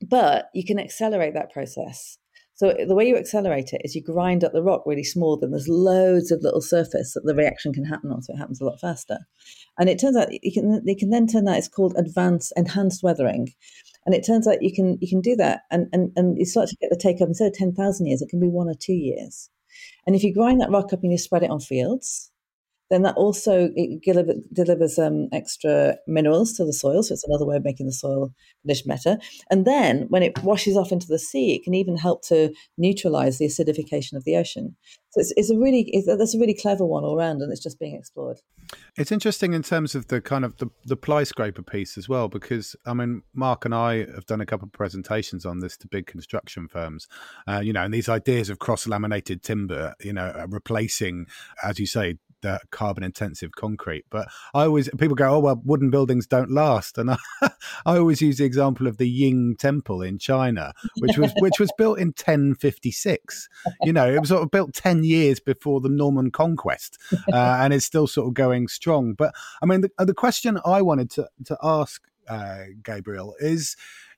But you can accelerate that process. So the way you accelerate it is you grind up the rock really small, then there's loads of little surface that the reaction can happen on, so it happens a lot faster. And it turns out you can you can then turn that it's called advanced enhanced weathering. And it turns out you can you can do that and, and, and you start to get the take up instead of ten thousand years, it can be one or two years. And if you grind that rock up and you spread it on fields, then that also delivers um, extra minerals to the soil. So it's another way of making the soil condition better. And then when it washes off into the sea, it can even help to neutralize the acidification of the ocean. So it's, it's a really it's, that's a really clever one all around, and it's just being explored. It's interesting in terms of the kind of the, the ply scraper piece as well, because I mean, Mark and I have done a couple of presentations on this to big construction firms, uh, you know, and these ideas of cross laminated timber, you know, replacing, as you say, carbon intensive concrete. But I always people go, oh well, wooden buildings don't last, and I, I always use the example of the Ying Temple in China, which was which was built in 1056. You know, it was sort of built 10 years before the Norman conquest, uh, and it's still sort of going strong. But I mean, the, the question I wanted to to ask uh, Gabrielle is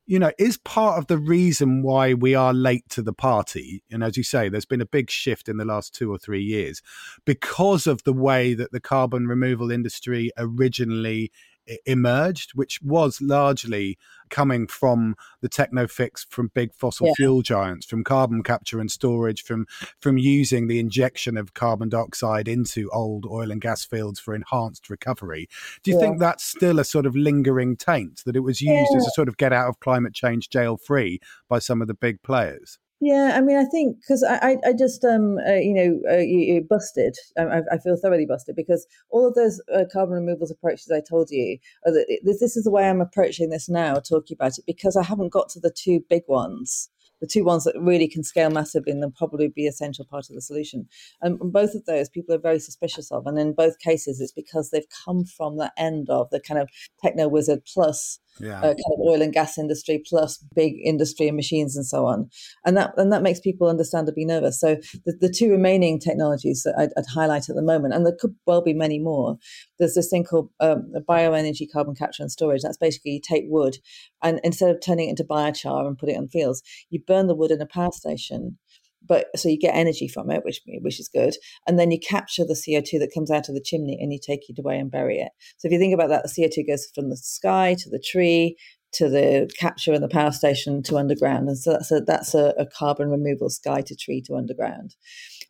you know, is part of the reason why we are late to the party. And as you say, there's been a big shift in the last two or three years because of the way that the carbon removal industry originally emerged, which was largely coming from the techno fix from big fossil yeah. fuel giants, from carbon capture and storage, from from using the injection of carbon dioxide into old oil and gas fields for enhanced recovery. Do you yeah. think that's still a sort of lingering taint that it was used yeah. as a sort of get out of climate change jail free by some of the big players? Yeah, I mean, I think because I, I, just, um, uh, you know, uh, you, you busted. I, I, feel thoroughly busted because all of those uh, carbon removals approaches I told you, this is the way I'm approaching this now, talking about it, because I haven't got to the two big ones the two ones that really can scale massively and then probably be essential part of the solution. And both of those people are very suspicious of. And in both cases, it's because they've come from the end of the kind of techno wizard plus yeah. uh, kind of oil and gas industry plus big industry and machines and so on, and that and that makes people understandably nervous. So the, the two remaining technologies that I'd, I'd highlight at the moment, and there could well be many more. There's this thing called um, bioenergy carbon capture and storage. That's basically you take wood and instead of turning it into biochar and put it on fields, you burn the wood in a power station but so you get energy from it, which which is good, and then you capture the CO two that comes out of the chimney and you take it away and bury it. So if you think about that, the CO two goes from the sky to the tree to the capture in the power station to underground, and so that's a that's a, a carbon removal sky to tree to underground,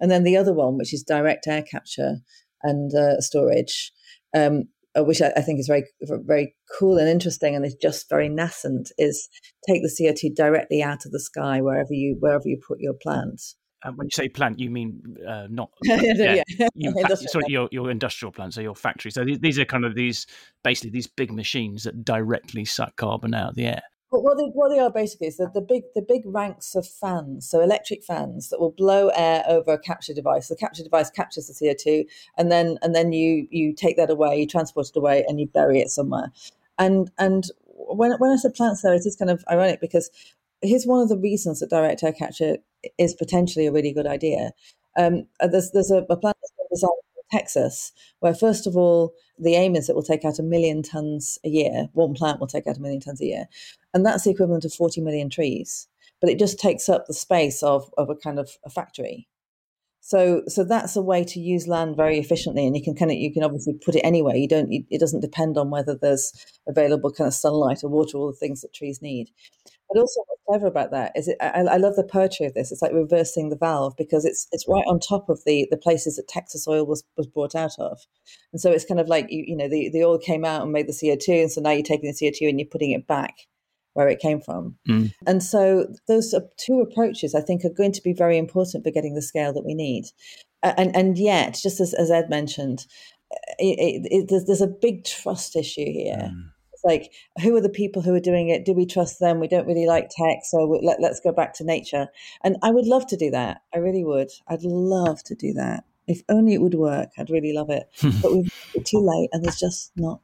and then the other one, which is direct air capture and uh, storage. Um, uh, which I, I, think is very very cool and interesting and is just very nascent is take the CO2 directly out of the sky wherever you wherever you put your plants. Um, when you say plant, you mean uh, not yeah, yeah. You, sorry, your your industrial plant, so your factory. So these, these are kind of these basically these big machines that directly suck carbon out of the air. But what they, what they are basically is that the big the big ranks of fans, so electric fans that will blow air over a capture device. The capture device captures the CO two, and then and then you you take that away, you transport it away, and you bury it somewhere. And and when when I said plants, there it is kind of ironic because here's one of the reasons that direct air capture is potentially a really good idea. Um, there's there's a, a plant that's been Texas, where first of all, the aim is it will take out a million tons a year. One plant will take out a million tons a year. And that's the equivalent of 40 million trees. But it just takes up the space of, of a kind of a factory. So, so that's a way to use land very efficiently, and you can kind of you can obviously put it anywhere. You don't. It doesn't depend on whether there's available kind of sunlight or water, all the things that trees need. But also, what's clever about that is it, I, I, love the poetry of this. It's like reversing the valve because it's it's right on top of the the places that Texas oil was was brought out of, and so it's kind of like you you know the the oil came out and made the CO two, and so now you're taking the CO two and you're putting it back where it came from. Mm. And so those two approaches, I think, are going to be very important for getting the scale that we need. And and yet, just as, as Ed mentioned, it, it, it, there's, there's a big trust issue here. Mm it's like, who are the people who are doing it? Do we trust them? We don't really like tech, so we, let, let's go back to nature. And I would love to do that. I really would. I'd love to do that. If only it would work, I'd really love it. but we're too late, and there's just not.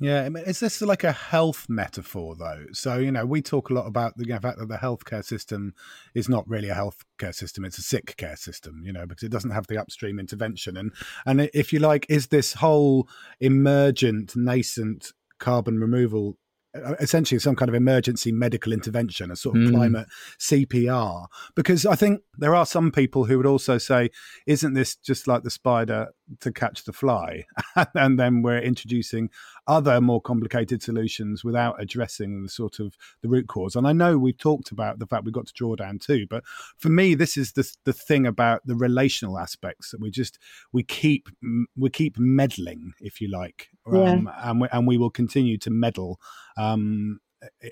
Yeah, I mean, is this like a health metaphor though? So you know, we talk a lot about the fact that the healthcare system is not really a healthcare system; it's a sick care system. You know, because it doesn't have the upstream intervention. And and if you like, is this whole emergent, nascent carbon removal uh, essentially some kind of emergency medical intervention, a sort of mm. climate CPR. Because I think there are some people who would also say, isn't this just like the spider to catch the fly? and then we're introducing other more complicated solutions without addressing the sort of the root cause. And I know we've talked about the fact we've got to draw down too, but for me, this is the the thing about the relational aspects that we just we keep we keep meddling, if you like, yeah. um, and we, and we will continue to meddle um,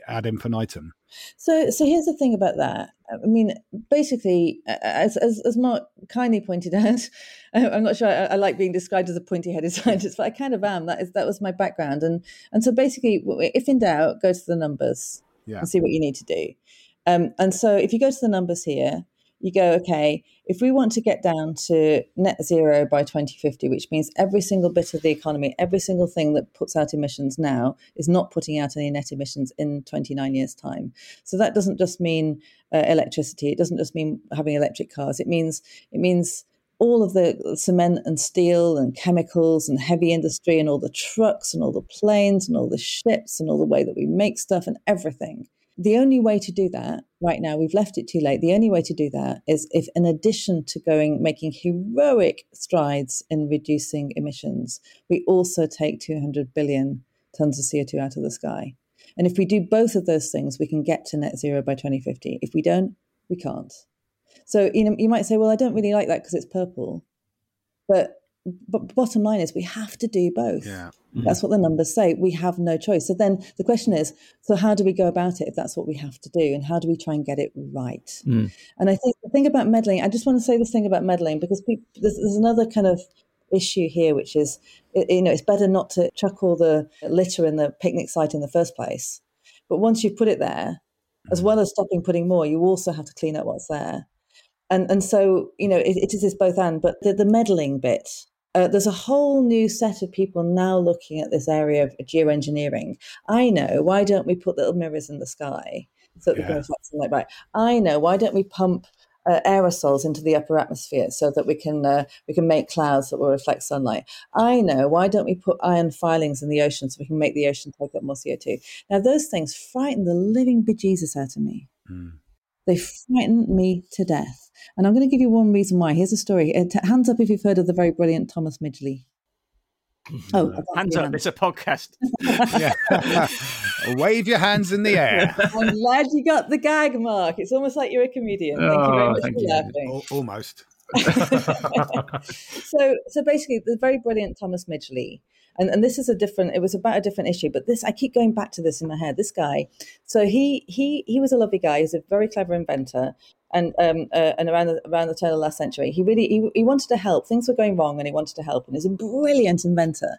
ad infinitum. So, so here's the thing about that. I mean, basically, as as, as Mark kindly pointed out, I'm not sure I, I, like being described as a pointy-headed scientist, but I kind of am. That is that was my background, and and so basically, if in doubt, go to the numbers yeah. and see what you need to do. Um, and so, if you go to the numbers here, you go, okay, if we want to get down to net zero by 2050, which means every single bit of the economy, every single thing that puts out emissions now is not putting out any net emissions in 29 years' time. So that doesn't just mean uh, electricity. It doesn't just mean having electric cars. It means it means all of the cement and steel and chemicals and heavy industry and all the trucks and all the planes and all the ships and all the way that we make stuff and everything the only way to do that right now, we've left it too late. The only way to do that is if, in addition to going, making heroic strides in reducing emissions, we also take 200 billion tons of CO2 out of the sky. And if we do both of those things, we can get to net zero by 2050. If we don't, we can't. So you know, you might say, well, I don't really like that because it's purple. But but bottom line is we have to do both. Yeah. Mm-hmm. That's what the numbers say. We have no choice. So then the question is, so how do we go about it if that's what we have to do? And how do we try and get it right? Mm. And I think the thing about meddling, I just want to say this thing about meddling because people, there's, there's another kind of issue here, which is, you know, it's better not to chuck all the litter in the picnic site in the first place. But once you've put it there, as well as stopping putting more, you also have to clean up what's there. And, and so, you know, it, it is this both and, but the, the meddling bit, uh, there's a whole new set of people now looking at this area of geoengineering. I know, why don't we put little mirrors in the sky so that yeah. we can reflect sunlight back? I know, why don't we pump uh, aerosols into the upper atmosphere so that we can uh, we can make clouds that will reflect sunlight. I know. Why don't we put iron filings in the ocean so we can make the ocean take up more CO two? Now those things frighten the living bejesus out of me. Mm. They frighten me to death. And I'm going to give you one reason why. Here's a story. Uh, hands up if you've heard of the very brilliant Thomas Midgley. Oh, hands up! It's a podcast. Wave your hands in the air. I'm glad you got the gag, Mark. It's almost like you're a comedian. Thank oh, you very oh, much for you. laughing. Almost. so, so basically, the very brilliant Thomas Midgley and and this is a different it was about a different issue but this i keep going back to this in my head this guy. So he he he was a lovely guy he's a very clever inventor and um, uh, and around the, around the turn of the last century, he really he, he wanted to help. Things were going wrong, and he wanted to help. And he's a brilliant inventor.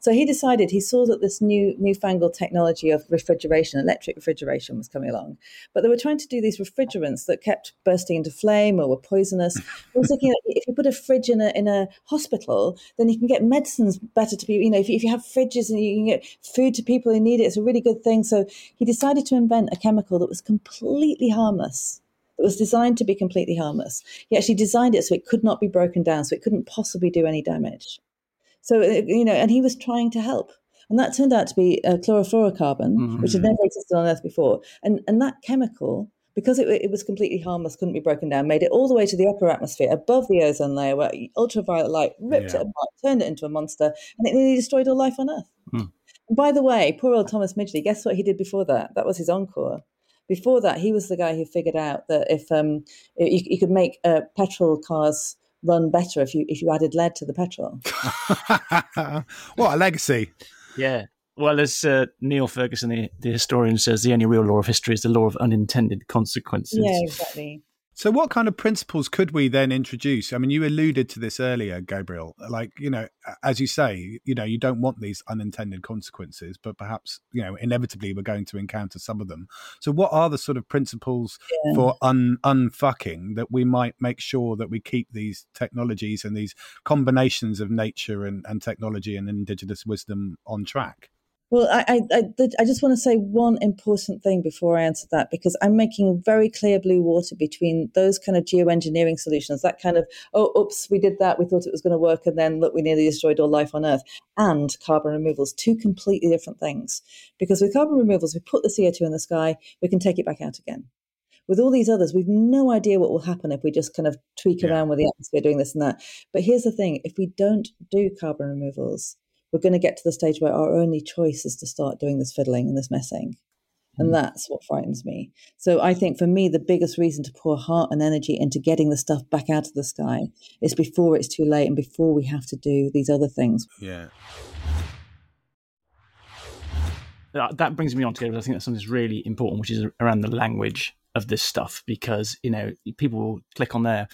So he decided he saw that this new newfangled technology of refrigeration, electric refrigeration, was coming along. But they were trying to do these refrigerants that kept bursting into flame or were poisonous. He was thinking if you put a fridge in a in a hospital, then you can get medicines better to be. You know, if you, if you have fridges and you can get food to people who need it, it's a really good thing. So he decided to invent a chemical that was completely harmless that was designed to be completely harmless. He actually designed it so it could not be broken down, so it couldn't possibly do any damage. So, uh, you know, and he was trying to help. And that turned out to be a chlorofluorocarbon, mm-hmm. which had never existed on Earth before. And, and that chemical, because it, it was completely harmless, couldn't be broken down, made it all the way to the upper atmosphere, above the ozone layer, where ultraviolet light ripped yeah. it apart, turned it into a monster, and it nearly destroyed all life on Earth. Mm. And by the way, poor old Thomas Midgley, guess what he did before that? That was his encore before that, he was the guy who figured out that if um, you, you could make uh, petrol cars run better if you if you added lead to the petrol. what a legacy! Yeah. Well, as uh, Niall Ferguson, the, the historian, says, the only real law of history is the law of unintended consequences. Yeah, exactly. So, what kind of principles could we then introduce? I mean, you alluded to this earlier, Gabrielle. Like, you know, as you say, you know, you don't want these unintended consequences, but perhaps, you know, inevitably we're going to encounter some of them. So, what are the sort of principles yeah. for un unfucking that we might make sure that we keep these technologies and these combinations of nature and, and technology and indigenous wisdom on track? Well, I, I, I, just want to say one important thing before I answer that, because I'm making very clear blue water between those kind of geoengineering solutions, that kind of, oh, oops, we did that, we thought it was going to work, and then look, we nearly destroyed all life on Earth, and carbon removals, two completely different things. Because with carbon removals, we put the CO2 in the sky, we can take it back out again. With all these others, we've no idea what will happen if we just kind of tweak yeah. around with the atmosphere doing this and that. But here's the thing if we don't do carbon removals, we're going to get to the stage where our only choice is to start doing this fiddling and this messing. And hmm. that's what frightens me. So I think for me, the biggest reason to pour heart and energy into getting the stuff back out of the sky is before it's too late and before we have to do these other things. Yeah. That brings me on to, I think that's something that's really important, which is around the language of this stuff, because, you know, people will click on there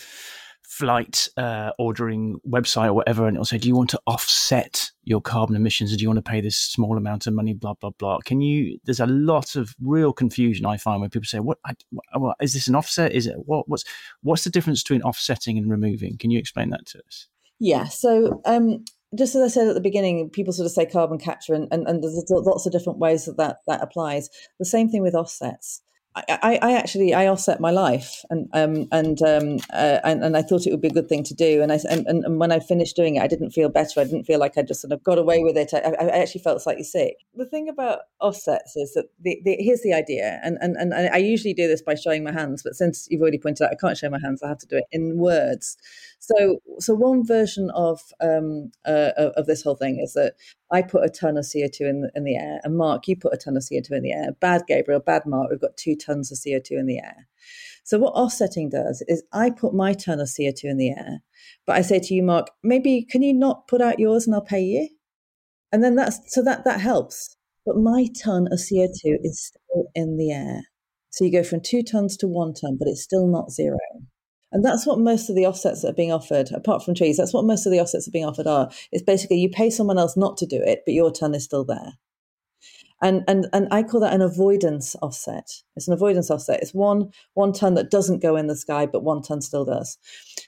flight uh, ordering website or whatever, and it'll say, "Do you want to offset your carbon emissions? Or do you want to pay this small amount of money?" Blah blah blah. Can you? There's a lot of real confusion I find when people say, "What? I, what is this an offset? Is it what? What's what's the difference between offsetting and removing?" Can you explain that to us? Yeah. So. Um, just as I said at the beginning, people sort of say carbon capture, and, and, and there's lots of different ways that, that that applies. The same thing with offsets I, I, actually I offset my life and um, and, um, uh, and and I thought it would be a good thing to do. And I and, and, when I finished doing it I didn't feel better. I didn't feel like I just sort of got away with it. I, I actually felt slightly sick. The thing about offsets is that the, the, here's the idea. And, and and I usually do this by showing my hands but since you've already pointed out I can't show my hands. I have to do it in words. So so one version of um, uh, of this whole thing is that I put a ton of CO2 in the, in the air, and Mark, you put a ton of CO2 in the air. Bad Gabrielle, bad Mark, we've got two tons of CO2 in the air. So what offsetting does is I put my ton of CO2 in the air, but I say to you, Mark, maybe can you not put out yours and I'll pay you? And then that's so that that helps. But my ton of CO2 is still in the air. So you go from two tons to one ton, but it's still not zero. And that's what most of the offsets that are being offered, apart from trees, that's what most of the offsets that are being offered are. It's basically you pay someone else not to do it, but your ton is still there. And, and and I call that an avoidance offset. It's an avoidance offset. It's one one ton that doesn't go in the sky, but one ton still does.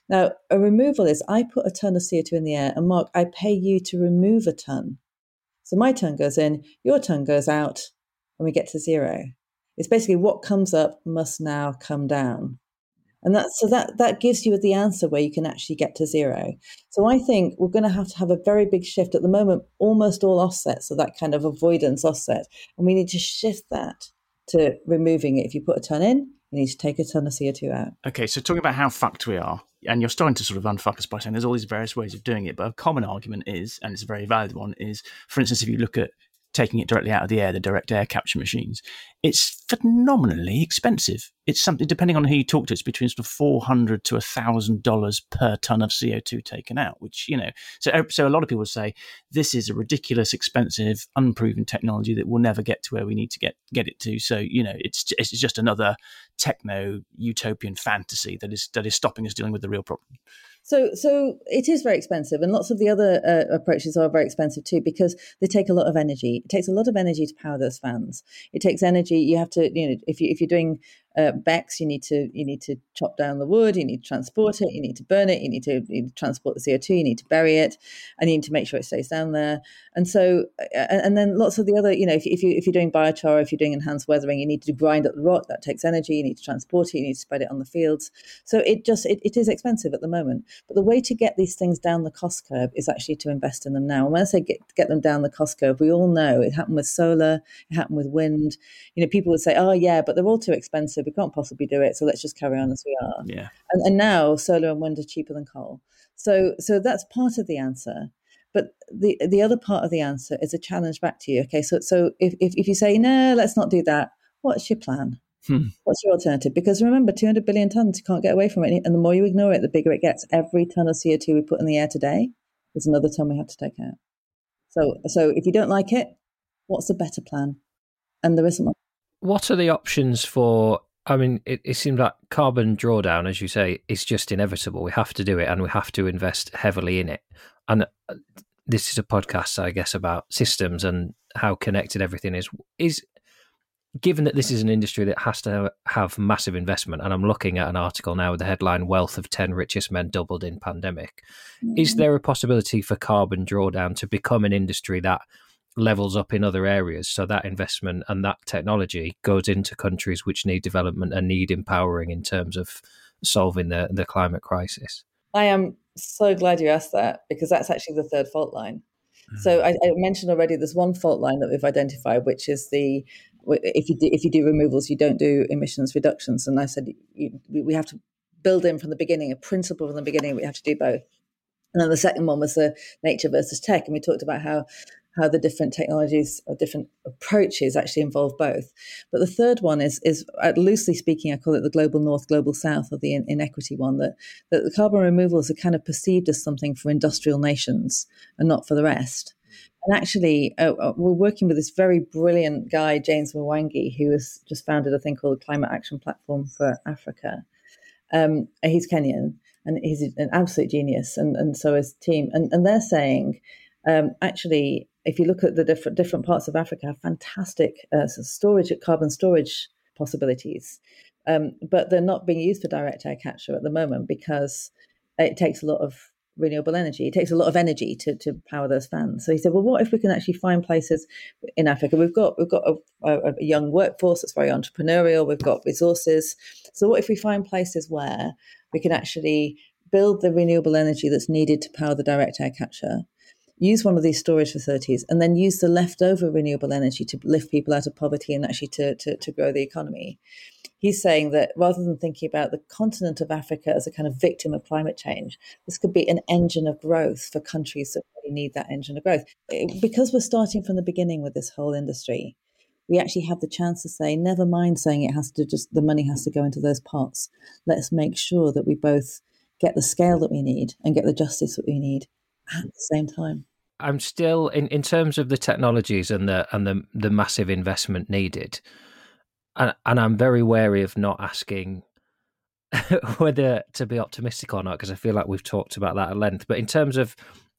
Now, a removal is I put a ton of CO2 in the air, and Mark, I pay you to remove a ton. So my ton goes in, your ton goes out, and we get to zero. It's basically what comes up must now come down and that so that that gives you the answer where you can actually get to zero. So i think we're going to have to have a very big shift. At the moment almost all offsets are that kind of avoidance offset and we need to shift that to removing it. If you put a ton in you need to take a ton of co2 out. Okay so talking about how fucked we are and you're starting to sort of unfuck us by saying there's all these various ways of doing it but a common argument is and it's a very valid one is for instance if you look at taking it directly out of the air, the direct air capture machines, it's phenomenally expensive. It's something, depending on who you talk to, it's between sort of four hundred to thousand dollars per ton of CO two taken out. Which you know, so uh, so a lot of people say this is a ridiculous, expensive, unproven technology that will never get to where we need to get get it to. So you know, it's it's just another techno utopian fantasy that is that is stopping us dealing with the real problem. So, so it is very expensive, and lots of the other uh, approaches are very expensive too because they take a lot of energy. It takes a lot of energy to power those fans. It takes energy. You have to, you know, if you if you're doing uh, BECCS, you need to you need to chop down the wood, you need to transport it, you need to burn it, you need to, you need to transport the CO two, you need to bury it, and you need to make sure it stays down there. And so, uh, and then lots of the other, you know, if, if you if you're doing biochar, if you're doing enhanced weathering, you need to grind up the rock. That takes energy. You need to transport it. You need to spread it on the fields. So it just it, it is expensive at the moment. But the way to get these things down the cost curve is actually to invest in them now. And when I say get get them down the cost curve, we all know it happened with solar, it happened with wind. You know, people would say, "Oh yeah, but they're all too expensive. We can't possibly possibly do it. So let's just carry on as we are. Yeah. And, and now solar and wind are cheaper than coal. So so that's part of the answer. But the the other part of the answer is a challenge back to you. Okay, so so if if, if you say no, let's not do that. What's your plan? Hmm. What's your alternative? Because remember, 200 billion tons, you can't get away from it. And the more you ignore it, the bigger it gets. Every ton of CO2 we put in the air today is another ton we have to take out. So, so if you don't like it, what's a better plan? And there isn't one. What are the options for I mean, it, it seems like carbon drawdown, as you say, is just inevitable. We have to do it and we have to invest heavily in it. And uh, this is a podcast, I guess, about systems and how connected everything is. Is given that this is an industry that has to have massive investment, and I'm looking at an article now with the headline "Wealth of Ten Richest Men Doubled in Pandemic," mm-hmm. is there a possibility for carbon drawdown to become an industry that levels up in other areas. So that investment and that technology goes into countries which need development and need empowering in terms of solving the, the climate crisis. I am so glad you asked that because that's actually the third fault line. Mm. So I, I, mentioned already there's one fault line that we've identified, which is the if you do, if you do removals, you don't do emissions reductions. And I said you, we have to build in from the beginning a principle from the beginning. We have to do both. And then the second one was the nature versus tech, and we talked about how how the different technologies or different approaches actually involve both. But the third one is, is uh, loosely speaking, I call it the global north, global south, or the in- inequity one, that, that the carbon removals are kind of perceived as something for industrial nations and not for the rest. And actually, uh, uh we're working with this very brilliant guy, James Mwangi, who has just founded a thing called Climate Action Platform for Africa. Um, he's Kenyan and he's an absolute genius, and, and so is team. And, and they're saying, um, actually, if you look at the different different parts of Africa, fantastic uh, storage, carbon storage possibilities, um, but they're not being used for direct air capture at the moment because it takes a lot of renewable energy. It takes a lot of energy to, to power those fans. So he said, well, what if we can actually find places in Africa? We've got we've got a, a, a young workforce that's very entrepreneurial. We've got resources. So what if we find places where we can actually build the renewable energy that's needed to power the direct air capture? Use one of these storage facilities and then use the leftover renewable energy to lift people out of poverty and actually to, to, to grow the economy. He's saying that rather than thinking about the continent of Africa as a kind of victim of climate change, this could be an engine of growth for countries that really need that engine of growth. Because we're starting from the beginning with this whole industry, we actually have the chance to say, never mind saying it has to just, the money has to go into those pots. Let's make sure that we both get the scale that we need and get the justice that we need at the same time. I'm still in, in terms of the technologies and the and the the massive investment needed, and and I'm very wary of not asking whether to be optimistic or not because I feel like we've talked about that at length. But in terms of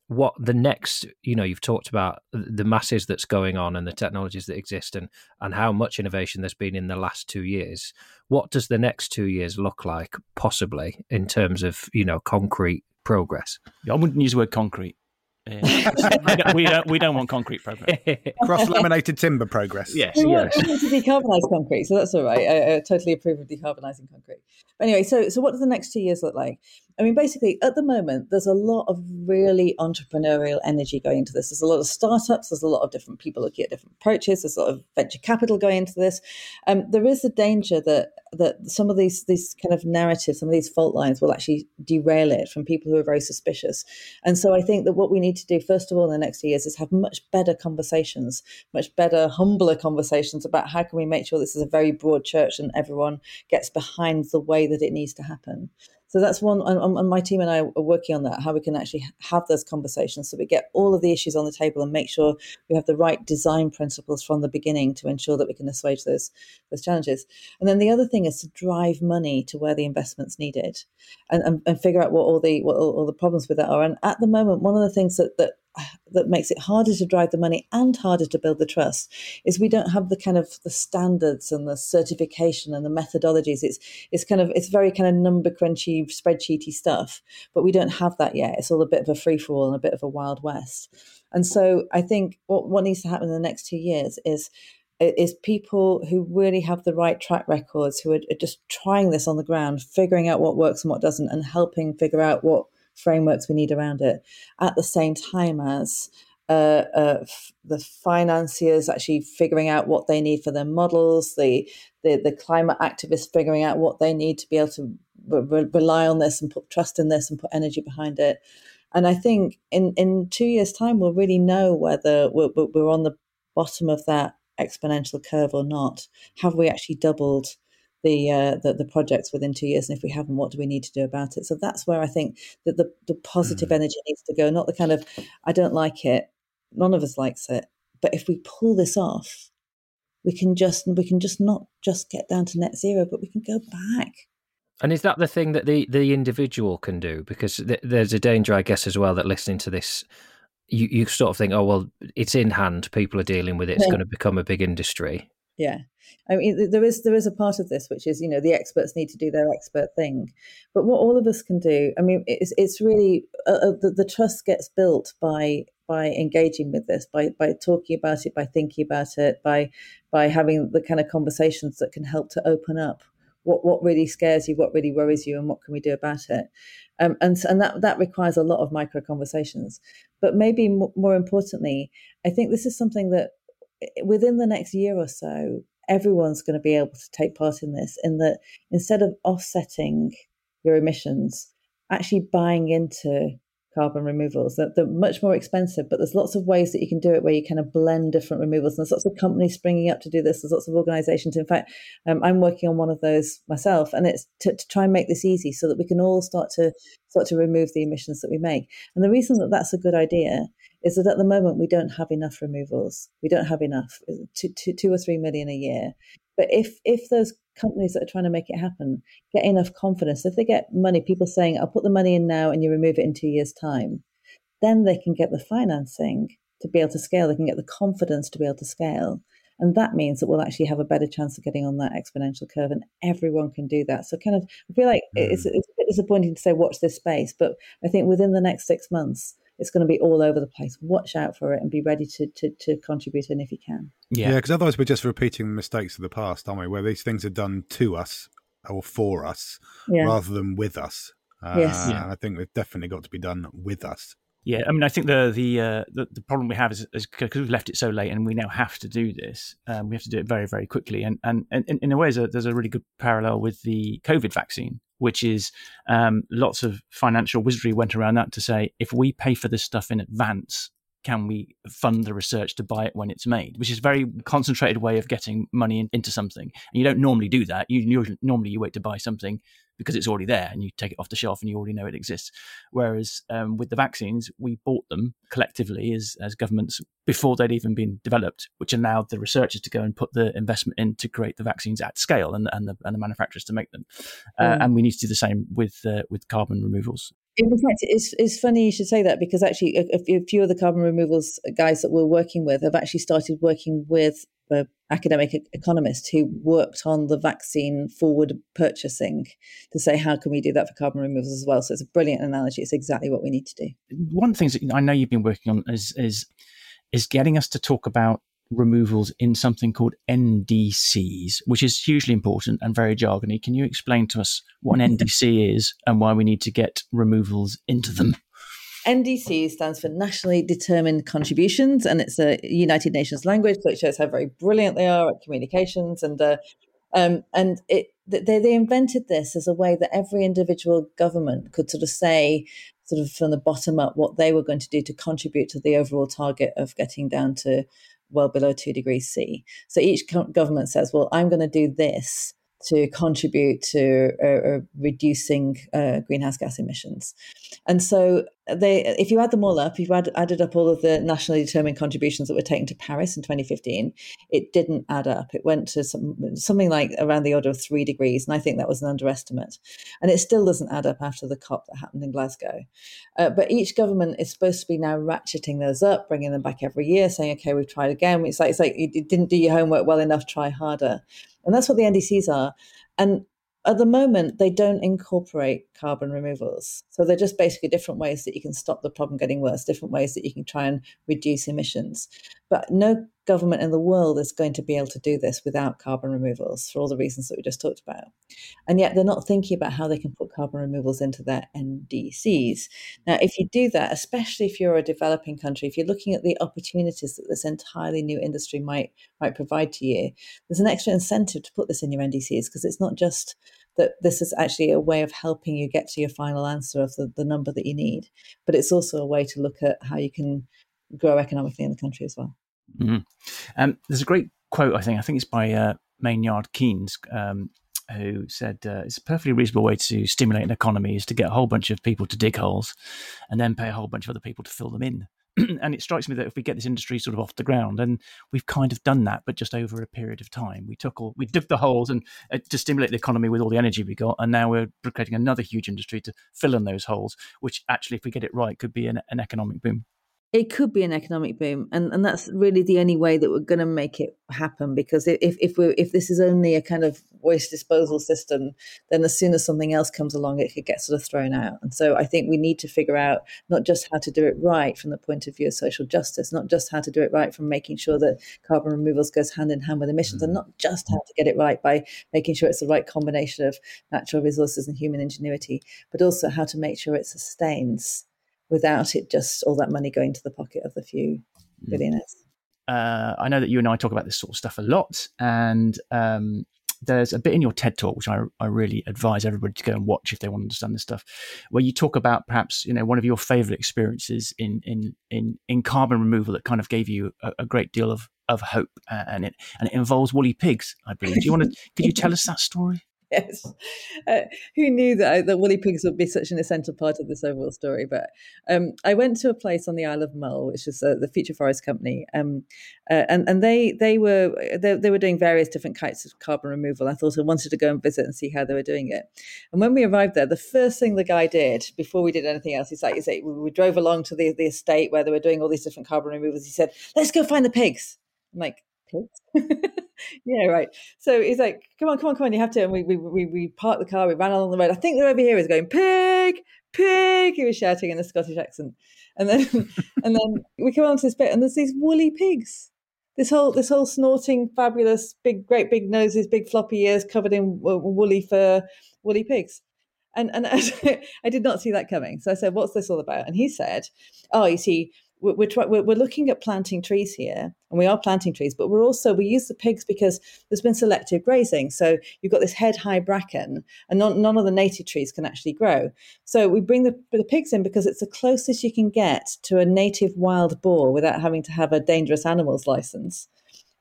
what the next, you know, you've talked about the masses that's going on and the technologies that exist and and how much innovation there's been in the last two years. What does the next two years look like, possibly in terms of you know concrete progress? I wouldn't use the word concrete. we, don't, we, don't, we don't want concrete progress. Cross laminated timber progress. Yes, we yes. want, want to decarbonise concrete, so that's all right. I, I totally approve of decarbonising concrete. But anyway, so so what do the next two years look like? I mean, basically, at the moment, there's a lot of really entrepreneurial energy going into this. There's a lot of startups. There's a lot of different people looking at different approaches. There's a lot of venture capital going into this. Um, there is a danger that that some of these these kind of narratives, some of these fault lines, will actually derail it from people who are very suspicious. And so, I think that what we need to do first of all in the next few years is have much better conversations, much better, humbler conversations about how can we make sure this is a very broad church and everyone gets behind the way that it needs to happen. So that's one, and, and, my team and I are working on that, how we can actually have those conversations so we get all of the issues on the table and make sure we have the right design principles from the beginning to ensure that we can assuage those, those challenges. And then the other thing is to drive money to where the investment's needed and, and, and figure out what all the, what all, all the problems with that are. And at the moment, one of the things that, that that makes it harder to drive the money and harder to build the trust is we don't have the kind of the standards and the certification and the methodologies. It's it's kind of it's very kind of number crunchy spreadsheety stuff, but we don't have that yet. It's all a bit of a free for all and a bit of a wild west. And so I think what what needs to happen in the next two years is is people who really have the right track records, who are just trying this on the ground, figuring out what works and what doesn't, and helping figure out what frameworks we need around it at the same time as uh, uh, f- the financiers actually figuring out what they need for their models, the, the, the climate activists figuring out what they need to be able to re- rely on this and put trust in this and put energy behind it. And I think in, in two years' time, we'll really know whether we're, we're on the bottom of that exponential curve or not. Have we actually doubled the, uh, the, the projects within two years, and if we haven't, what do we need to do about it? So that's where I think that the the positive mm. energy needs to go, not the kind of I don't like it, none of us likes it, but if we pull this off, we can just we can just not just get down to net zero, but we can go back. And is that the thing that the the individual can do? Because th- there's a danger, I guess, as well that listening to this you, you sort of think, oh well, it's in hand. People are dealing with it. It's yeah. going to become a big industry. Yeah, I mean, there is there is a part of this which is you know the experts need to do their expert thing, but what all of us can do, I mean, it's it's really uh, uh, the, the trust gets built by by engaging with this, by by talking about it, by thinking about it, by by having the kind of conversations that can help to open up what what really scares you, what really worries you, and what can we do about it. Um, and and that that requires a lot of micro conversations. But maybe more importantly, I think this is something that within the next year or so, everyone's going to be able to take part in this. In that, instead of offsetting your emissions, actually buying into carbon removals. They're, they're, much more expensive, but there's lots of ways that you can do it where you kind of blend different removals. And there's lots of companies springing up to do this. There's lots of organizations. In fact, um, I'm working on one of those myself, and it's to, to, try and make this easy so that we can all start to start to remove the emissions that we make. And the reason that that's a good idea is that at the moment we don't have enough removals. We don't have enough, two, two, two or three million a year. But if if those companies that are trying to make it happen get enough confidence, if they get money, people saying, "I'll put the money in now, and you remove it in two years' time," then they can get the financing to be able to scale. They can get the confidence to be able to scale, And that means that we'll actually have a better chance of getting on that exponential curve, and everyone can do that. So, kind of, I feel like mm. it's, it's a bit disappointing to say watch this space, but I think within the next six months, it's going to be all over the place. Watch out for it and be ready to to, to contribute in if you can. Yeah, because yeah, otherwise we're just repeating the mistakes of the past, aren't we? Where these things are done to us or for us yeah. rather than with us. Uh, yes, yeah. I think they've definitely got to be done with us. Yeah, I mean, I think the the uh, the, the, problem we have is, because we've left it so late, and we now have to do this. Um, we have to do it very, very quickly, and and, and in a way, there's a, there's a really good parallel with the COVID vaccine, which is um, lots of financial wizardry went around that to say if we pay for this stuff in advance, can we fund the research to buy it when it's made? Which is a very concentrated way of getting money in, into something. And you don't normally do that. You usually, normally you wait to buy something because it's already there and you take it off the shelf and you already know it exists. Whereas um, with the vaccines, we bought them collectively as, as governments before they'd even been developed, which allowed the researchers to go and put the investment in to create the vaccines at scale and, and, the, and the manufacturers to make them. Uh, mm. And we need to do the same with uh, with carbon removals. In fact, it's, it's funny you should say that because actually, a, a few of the carbon removals guys that we're working with have actually started working with uh, academic economists who worked on the vaccine forward purchasing to say how can we do that for carbon removals as well. So it's a brilliant analogy. It's exactly what we need to do. One of the things that I know you've been working on is is is getting us to talk about removals in something called NDCs, which is hugely important and very jargony. Can you explain to us what an NDC is and why we need to get removals into them? NDC stands for Nationally Determined Contributions, and it's a United Nations language, so it shows how very brilliant they are at communications. And uh, um, and it they, they invented this as a way that every individual government could sort of say, sort of from the bottom up, what they were going to do to contribute to the overall target of getting down to well below two degrees C. So each government says, well, I'm going to do this to contribute to uh, uh, reducing uh, greenhouse gas emissions. And so they, if you add them all up, if you add, added up all of the nationally determined contributions that were taken to Paris in 2015, it didn't add up. It went to some, something like around the order of three degrees, and I think that was an underestimate. And it still doesn't add up after the COP that happened in Glasgow. Uh, but each government is supposed to be now ratcheting those up, bringing them back every year, saying, "Okay, we've tried again." It's like it's like you didn't do your homework well enough. Try harder. And that's what the NDCs are. And at the moment, they don't incorporate carbon removals. So they're just basically different ways that you can stop the problem getting worse, different ways that you can try and reduce emissions. But no government in the world is going to be able to do this without carbon removals for all the reasons that we just talked about. And yet they're not thinking about how they can put carbon removals into their NDCs. Now, if you do that, especially if you're a developing country, if you're looking at the opportunities that this entirely new industry might might provide to you, there's an extra incentive to put this in your NDCs because it's not just that this is actually a way of helping you get to your final answer of the, the number that you need. But it's also a way to look at how you can grow economically in the country as well. Mm-hmm. Um, there's a great quote, I think. I think it's by uh, Maynard Keynes, um, who said uh, it's a perfectly reasonable way to stimulate an economy is to get a whole bunch of people to dig holes and then pay a whole bunch of other people to fill them in. and it strikes me that if we get this industry sort of off the ground, and we've kind of done that, but just over a period of time, we took all, we dug the holes and uh, to stimulate the economy with all the energy we got, and now we're creating another huge industry to fill in those holes, which actually, if we get it right, could be an, an economic boom it could be an economic boom and, and that's really the only way that we're going to make it happen because if, if we if this is only a kind of waste disposal system then as soon as something else comes along it could get sort of thrown out and so i think we need to figure out not just how to do it right from the point of view of social justice not just how to do it right from making sure that carbon removals goes hand in hand with emissions mm. and not just how to get it right by making sure it's the right combination of natural resources and human ingenuity but also how to make sure it sustains without it just all that money going to the pocket of the few mm. billionaires. Uh, I know that you and I talk about this sort of stuff a lot, and um, there's a bit in your TED talk which I, I really advise everybody to go and watch if they want to understand this stuff, where you talk about perhaps you know one of your favorite experiences in in in, in carbon removal that kind of gave you a, a great deal of of hope, uh, and it and it involves woolly pigs. I believe. Do you want to? could you tell us that story? yes. Uh, who knew that that woolly pigs would be such an essential part of this overall story? But um, I went to a place on the Isle of Mull, which is uh, the Future Forest Company, um, uh, and and they they were they, they, were doing various different kinds of carbon removal. I thought I wanted to go and visit and see how they were doing it. And when we arrived there, the first thing the guy did before we did anything else, he's like, he said, we drove along to the, the estate where they were doing all these different carbon removals. He said, "Let's go find the pigs." I'm like, pigs. yeah, right. So he's like, come on, come on, come on, you have to. And we, we, we, we parked the car, we ran along the road. I think they're over here. He's going, pig, pig. He was shouting in a Scottish accent. And then, and then we come on to this bit and there's these woolly pigs. This whole, this whole snorting, fabulous, big, great big noses, big floppy ears covered in woolly fur, woolly pigs. And, and I did not see that coming. So I said, what's this all about? And he said, oh, you see, we're, we're, we're looking at planting trees here and we are planting trees but we're also we use the pigs because there's been selective grazing so you've got this head high bracken and none, none of the native trees can actually grow so we bring the, the pigs in because it's the closest you can get to a native wild boar without having to have a dangerous animals license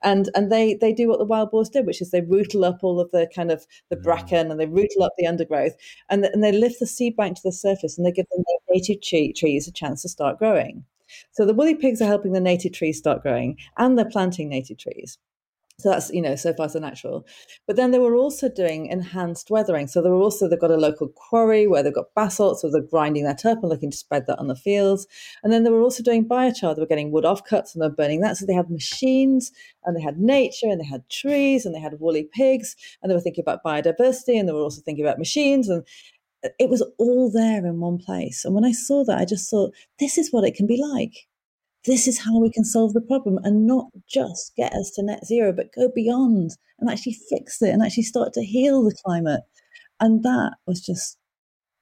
and and they they do what the wild boars did, which is they rootle up all of the kind of the mm. bracken and they rootle up the undergrowth, and and they lift the seed bank to the surface and they give the native tree, trees a chance to start growing. So the woolly pigs are helping the native trees start growing and they're planting native trees. So that's, you know, so far so natural. But then they were also doing enhanced weathering. So they were also, they've got a local quarry where they've got basalt. So they're grinding that up and looking to spread that on the fields. And then they were also doing biochar. They were getting wood offcuts and they're burning that. So they had machines and they had nature and they had trees and they had woolly pigs and they were thinking about biodiversity and they were also thinking about machines. And it was all there in one place. And when I saw that, I just thought, this is what it can be like. This is how we can solve the problem and not just get us to net zero, but go beyond and actually fix it and actually start to heal the climate. And that was just,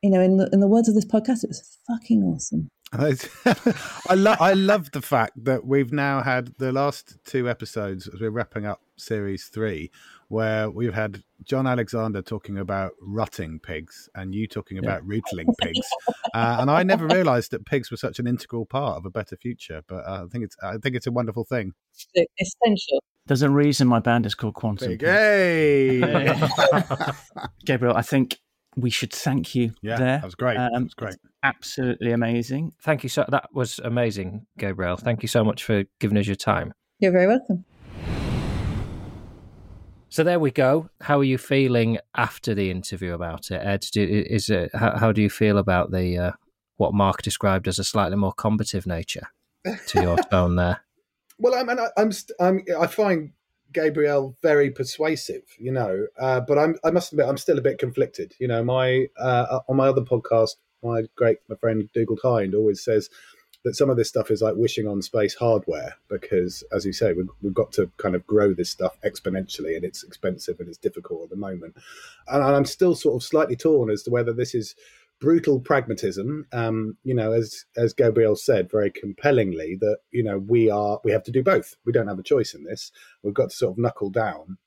you know, in the, in the words of this podcast, it was fucking awesome. I love I love the fact that we've now had the last two episodes as we're wrapping up series three, where we've had Jon Alexander talking about rutting pigs and you talking about yeah. rootling pigs, uh, and I never realised that pigs were such an integral part of a better future. But uh, I think it's I think it's a wonderful thing. Essential. There's a reason my band is called Quantum. Pig. Hey, Gabrielle, I think we should thank you yeah, there. That was great. Um, that was great. Absolutely amazing. Thank you so. That was amazing, Gabrielle. Thank you so much for giving us your time. You're very welcome. So there we go. How are you feeling after the interview about it, Ed? Do, is it how, how, do you feel about the uh, what Mark described as a slightly more combative nature to your tone there? Well, I mean, I, I'm, I'm, I find Gabrielle very persuasive, you know. Uh, but I'm, I must admit, I'm still a bit conflicted. You know, my uh, on my other podcast, my great my friend Dougal Kind always says that some of this stuff is like wishing on space hardware because, as you say, we've, we've got to kind of grow this stuff exponentially, and it's expensive and it's difficult at the moment. And I'm still sort of slightly torn as to whether this is brutal pragmatism. Um, you know, as as Gabrielle said very compellingly, that you know we are we have to do both. We don't have a choice in this. We've got to sort of knuckle down.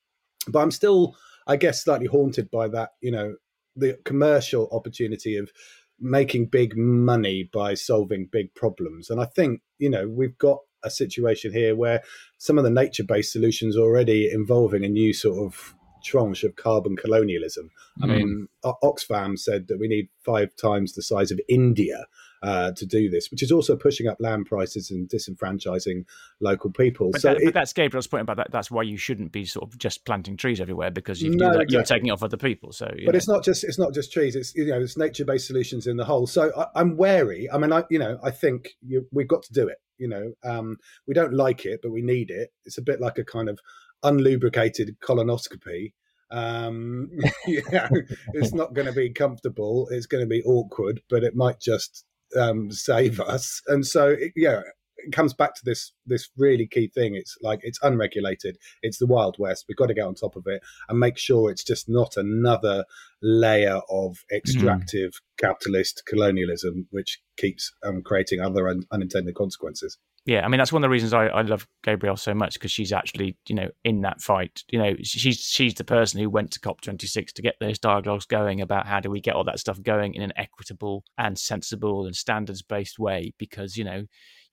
But I'm still, I guess, slightly haunted by that. You know, the commercial opportunity of making big money by solving big problems. And I think you know we've got a situation here where some of the nature-based solutions are already involving a new sort of tranche of carbon colonialism. Mm. I hmm. mean, Oxfam said that we need five times the size of India uh, to do this, which is also pushing up land prices and disenfranchising local people. But, so that, it, but that's Gabrielle's point about that. That's why you shouldn't be sort of just planting trees everywhere because you no, that, exactly. you're taking off other people. So, but know. it's not just it's not just trees. It's you know it's nature based solutions in the whole. So I, am wary. I mean, I you know I think you, we've got to do it. You know, um, we don't like it, but we need it. It's a bit like a kind of unlubricated colonoscopy um yeah it's not going to be comfortable it's going to be awkward but it might just um save us. And so it, yeah it comes back to this this really key thing. It's like it's unregulated. It's the wild west. We've got to get on top of it and make sure it's just not another layer of extractive mm. capitalist colonialism which keeps um, creating other un- unintended consequences yeah, I mean that's one of the reasons I, I love Gabrielle so much because she's actually you know in that fight. You know, she's she's the person who went to COP twenty six to get those dialogues going about how do we get all that stuff going in an equitable and sensible and standards based way. Because you know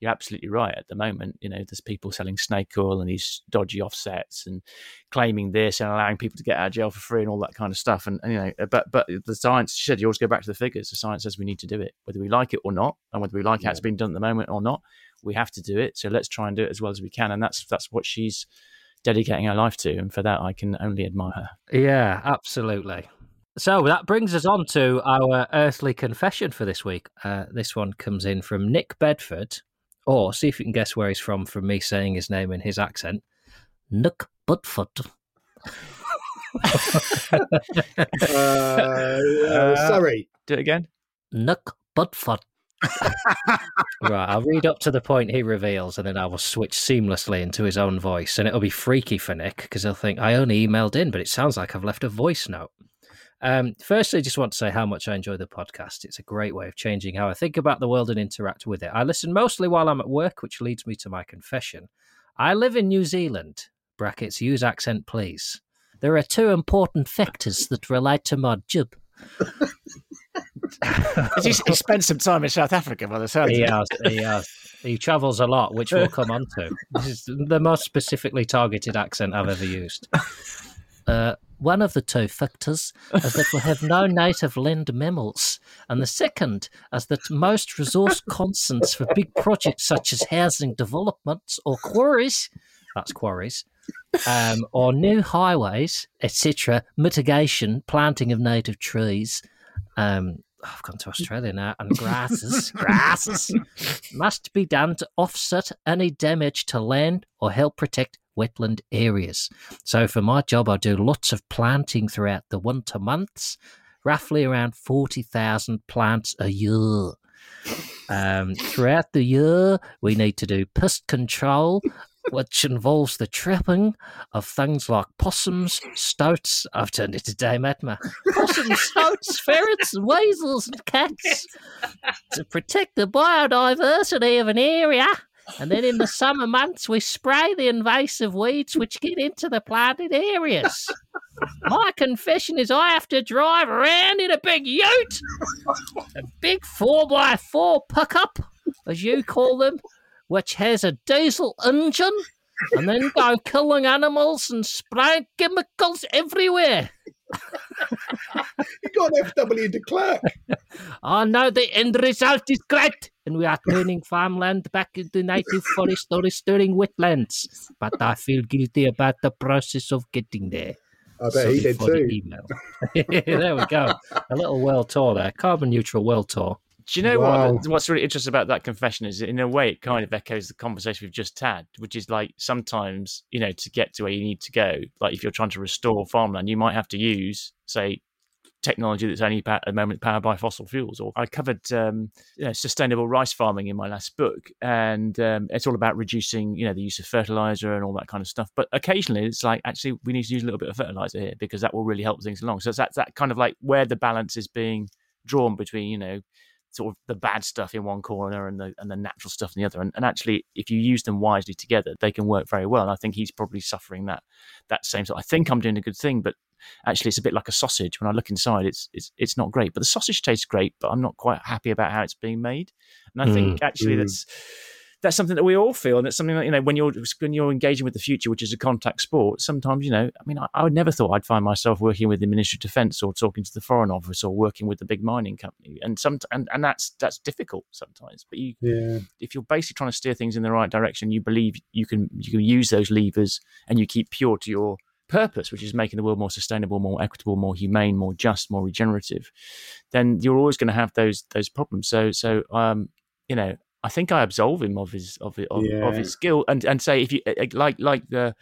you're absolutely right. At the moment, you know there's people selling snake oil and these dodgy offsets and claiming this and allowing people to get out of jail for free and all that kind of stuff. And, and you know, but but the science. She said you always go back to the figures. The science says we need to do it, whether we like it or not, and whether we like yeah. how it's being done at the moment or not we have to do it. So let's try and do it as well as we can. And that's that's what she's dedicating her life to. And for that, I can only admire her. Yeah, absolutely. So that brings us on to our earthly confession for this week. Uh, this one comes in from Nick Bedford, or see if you can guess where he's from from me saying his name in his accent. Nick Budford. Uh, uh, sorry. Do it again. Nick Budford. right, I'll read up to the point he reveals, and then I will switch seamlessly into his own voice, and it'll be freaky for Nick because he'll think I only emailed in, but it sounds like I've left a voice note. Um, firstly, I just want to say how much I enjoy the podcast. It's a great way of changing how I think about the world and interact with it. I listen mostly while I'm at work, which leads me to my confession. I live in New Zealand. Brackets, use accent, please. There are two important factors that relate to my job. he, spent some time in South Africa by the sound He has, he has. He travels a lot, which we'll come on to. This is the most specifically targeted accent I've ever used. Uh, one of the two factors is that we have no native land mammals, and the second is that most resource consents for big projects such as housing developments or quarries, that's quarries, um, or new highways, etc., mitigation, planting of native trees, um, I've gone to Australia now, and grasses, grasses must be done to offset any damage to land or help protect wetland areas. So for my job, I do lots of planting throughout the winter months, roughly around 40,000 plants a year. Um, throughout the year, we need to do pest control, which involves the trapping of things like possums, stoats. I've turned into Dame Edna. Possums, stoats, ferrets, and weasels and cats to protect the biodiversity of an area. And then in the summer months, we spray the invasive weeds which get into the planted areas. My confession is I have to drive around in a big ute, a big 4 by 4 pickup, as you call them, which has a diesel engine, and then go killing animals and spraying chemicals everywhere. You got FW de Klerk. I know the end result is great, and we are turning farmland back into native forest or restoring wetlands. But I feel guilty about the process of getting there. I bet he did for the too. email. there we go. A little world tour there, carbon neutral world tour. Do you know Wow. what? What's really interesting about that confession is, in a way, it kind of echoes the conversation we've just had, which is like sometimes, you know, to get to where you need to go, like if you're trying to restore farmland, you might have to use, say, technology that's only at the moment powered by fossil fuels. Or I covered um, you know, sustainable rice farming in my last book, and um, it's all about reducing, you know, the use of fertilizer and all that kind of stuff. But occasionally, it's like actually we need to use a little bit of fertilizer here because that will really help things along. So it's that that kind of like where the balance is being drawn between, you know, sort of the bad stuff in one corner and the and the natural stuff in the other. And, and actually, if you use them wisely together, they can work very well. And I think he's probably suffering that that same sort. I think I'm doing a good thing, but actually, it's a bit like a sausage. When I look inside, it's it's it's not great. But the sausage tastes great, but I'm not quite happy about how it's being made. And I think actually Mm. that's that's something that we all feel, and it's something that you know when you're when you're engaging with the future, which is a contact sport. Sometimes you know, I mean, I, I would never thought I'd find myself working with the Ministry of Defence or talking to the Foreign Office or working with the big mining company, and some and, and that's that's difficult sometimes. But you, Yeah. if you're basically trying to steer things in the right direction, you believe you can you can use those levers, and you keep pure to your purpose, which is making the world more sustainable, more equitable, more humane, more just, more regenerative, then you're always going to have those those problems. So so um you know I think I absolve him of his of of, of Yeah. his skill and and say if you like like the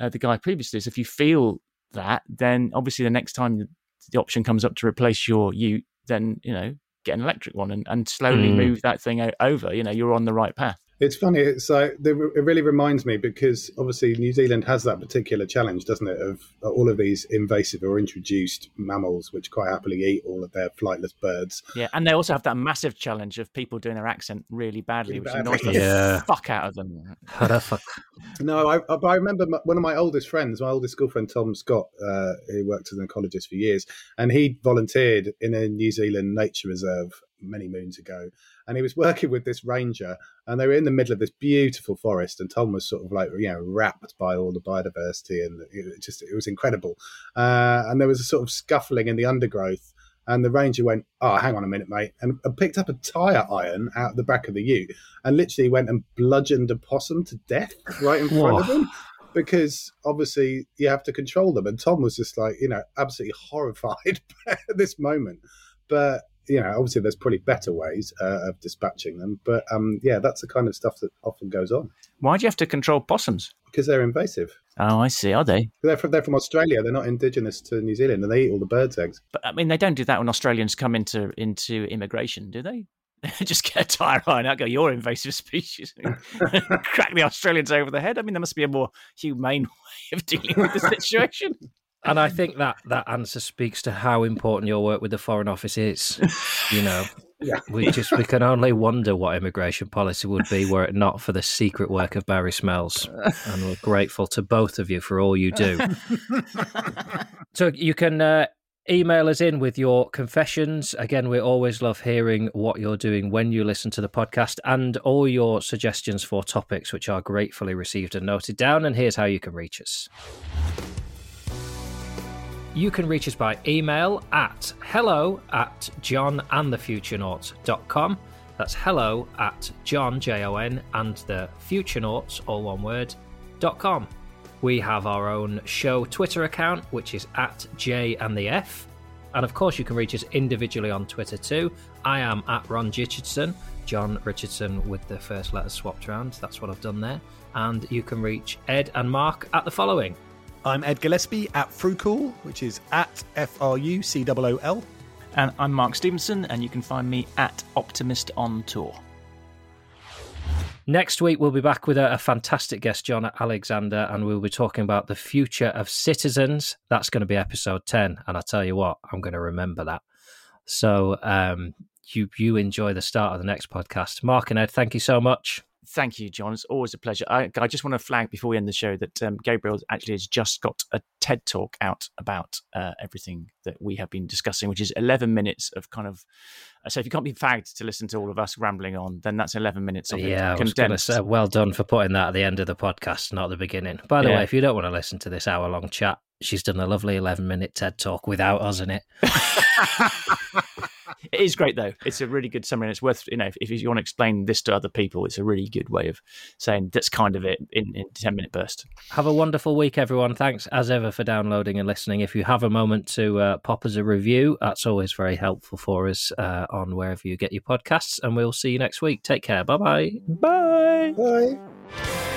uh, the guy previously is if you feel that then obviously the next time the option comes up to replace your ute then you know get an electric one and, and slowly Mm. move that thing over you know you're on the right path It's funny. It's like it really reminds me because obviously New Zealand has that particular challenge, doesn't it, of all of these invasive or introduced mammals which quite happily eat all of their flightless birds. yeah and they also have that massive challenge of people doing their accent really badly Really which badly. annoys the fuck out of them Horrific. No, I, I- but I remember my, one of my oldest friends, my oldest school friend Tom Scott, uh, who worked as an ecologist for years, and he volunteered in a New Zealand nature reserve many moons ago. And he was working with this ranger, and they were in the middle of this beautiful forest. And Tom was sort of like, you know, wrapped by all the biodiversity, and it just it was incredible. Uh, and there was a sort of scuffling in the undergrowth. And the ranger went, "Oh, hang on a minute, mate," and, and picked up a tire iron out the back of the ute, and literally went and bludgeoned a possum to death right in front of him because obviously you have to control them. And Tom was just like, you know, absolutely horrified at this moment. But you know, obviously there's probably better ways uh, of dispatching them. But um, yeah, that's the kind of stuff that often goes on. why do you have to control possums because they're invasive. Oh, I see. Are they? They're from, they're from Australia. They're not indigenous to New Zealand, and they eat all the birds' eggs. But I mean, they don't do that when Australians come into into immigration, do they? Just get a tire iron out, go, you're invasive species. Crack the Australians over the head. I mean, there must be a more humane way of dealing with the situation. And I think that that answer speaks to how important your work with the Foreign Office is. You know, Yeah. we just we can only wonder what immigration policy would be were it not for the secret work of Barry Smells. And we're grateful to both of you for all you do. so you can uh, email us in with your confessions. Again, we always love hearing what you're doing when you listen to the podcast and all your suggestions for topics, which are gratefully received and noted down. And here's how you can reach us. You can reach us by email at hello at jonandthefuturenauts.com. That's hello at jon, J-O-N, and the futurenauts, all one word, dot com. We have our own show Twitter account, which is at J and the F. And of course, you can reach us individually on Twitter too. I am at Ron Richardson, Jon Richardson with the first letters swapped around. That's what I've done there. And you can reach Ed and Mark at the following. I'm Ed Gillespie at Frucool, which is at F R U C O O L. And I'm Mark Stevenson, and you can find me at Optimist on Tour. Next week, we'll be back with a, a, fantastic guest, Jon Alexander, and we'll be talking about the future of citizens. That's going to be episode 10. And I tell you what, I'm going to remember that. So um, you, you enjoy the start of the next podcast. Mark and Ed, thank you so much. Thank you, Jon. It's always a pleasure. I, I just want to flag before we end the show that um, Gabrielle actually has just got a TED talk out about uh, everything that we have been discussing, which is 11 minutes of kind of. Uh, so if you can't be fagged to listen to all of us rambling on, then that's 11 minutes of yeah, it I was condensed. Say, well done for putting that at the end of the podcast, not the beginning. By the Yeah. way, if you don't want to listen to this hour long chat, she's done a lovely 11 minute TED talk without us in it. It is great though. It's a really good summary, and it's worth you know if, if you want to explain this to other people, it's a really good way of saying that's kind of it in in ten minute burst. Have a wonderful week, everyone. Thanks as ever for downloading and listening. If you have a moment to uh, pop us a review, that's always very helpful for us uh, on wherever you get your podcasts. And we'll see you next week. Take care. Bye bye. Bye. Bye.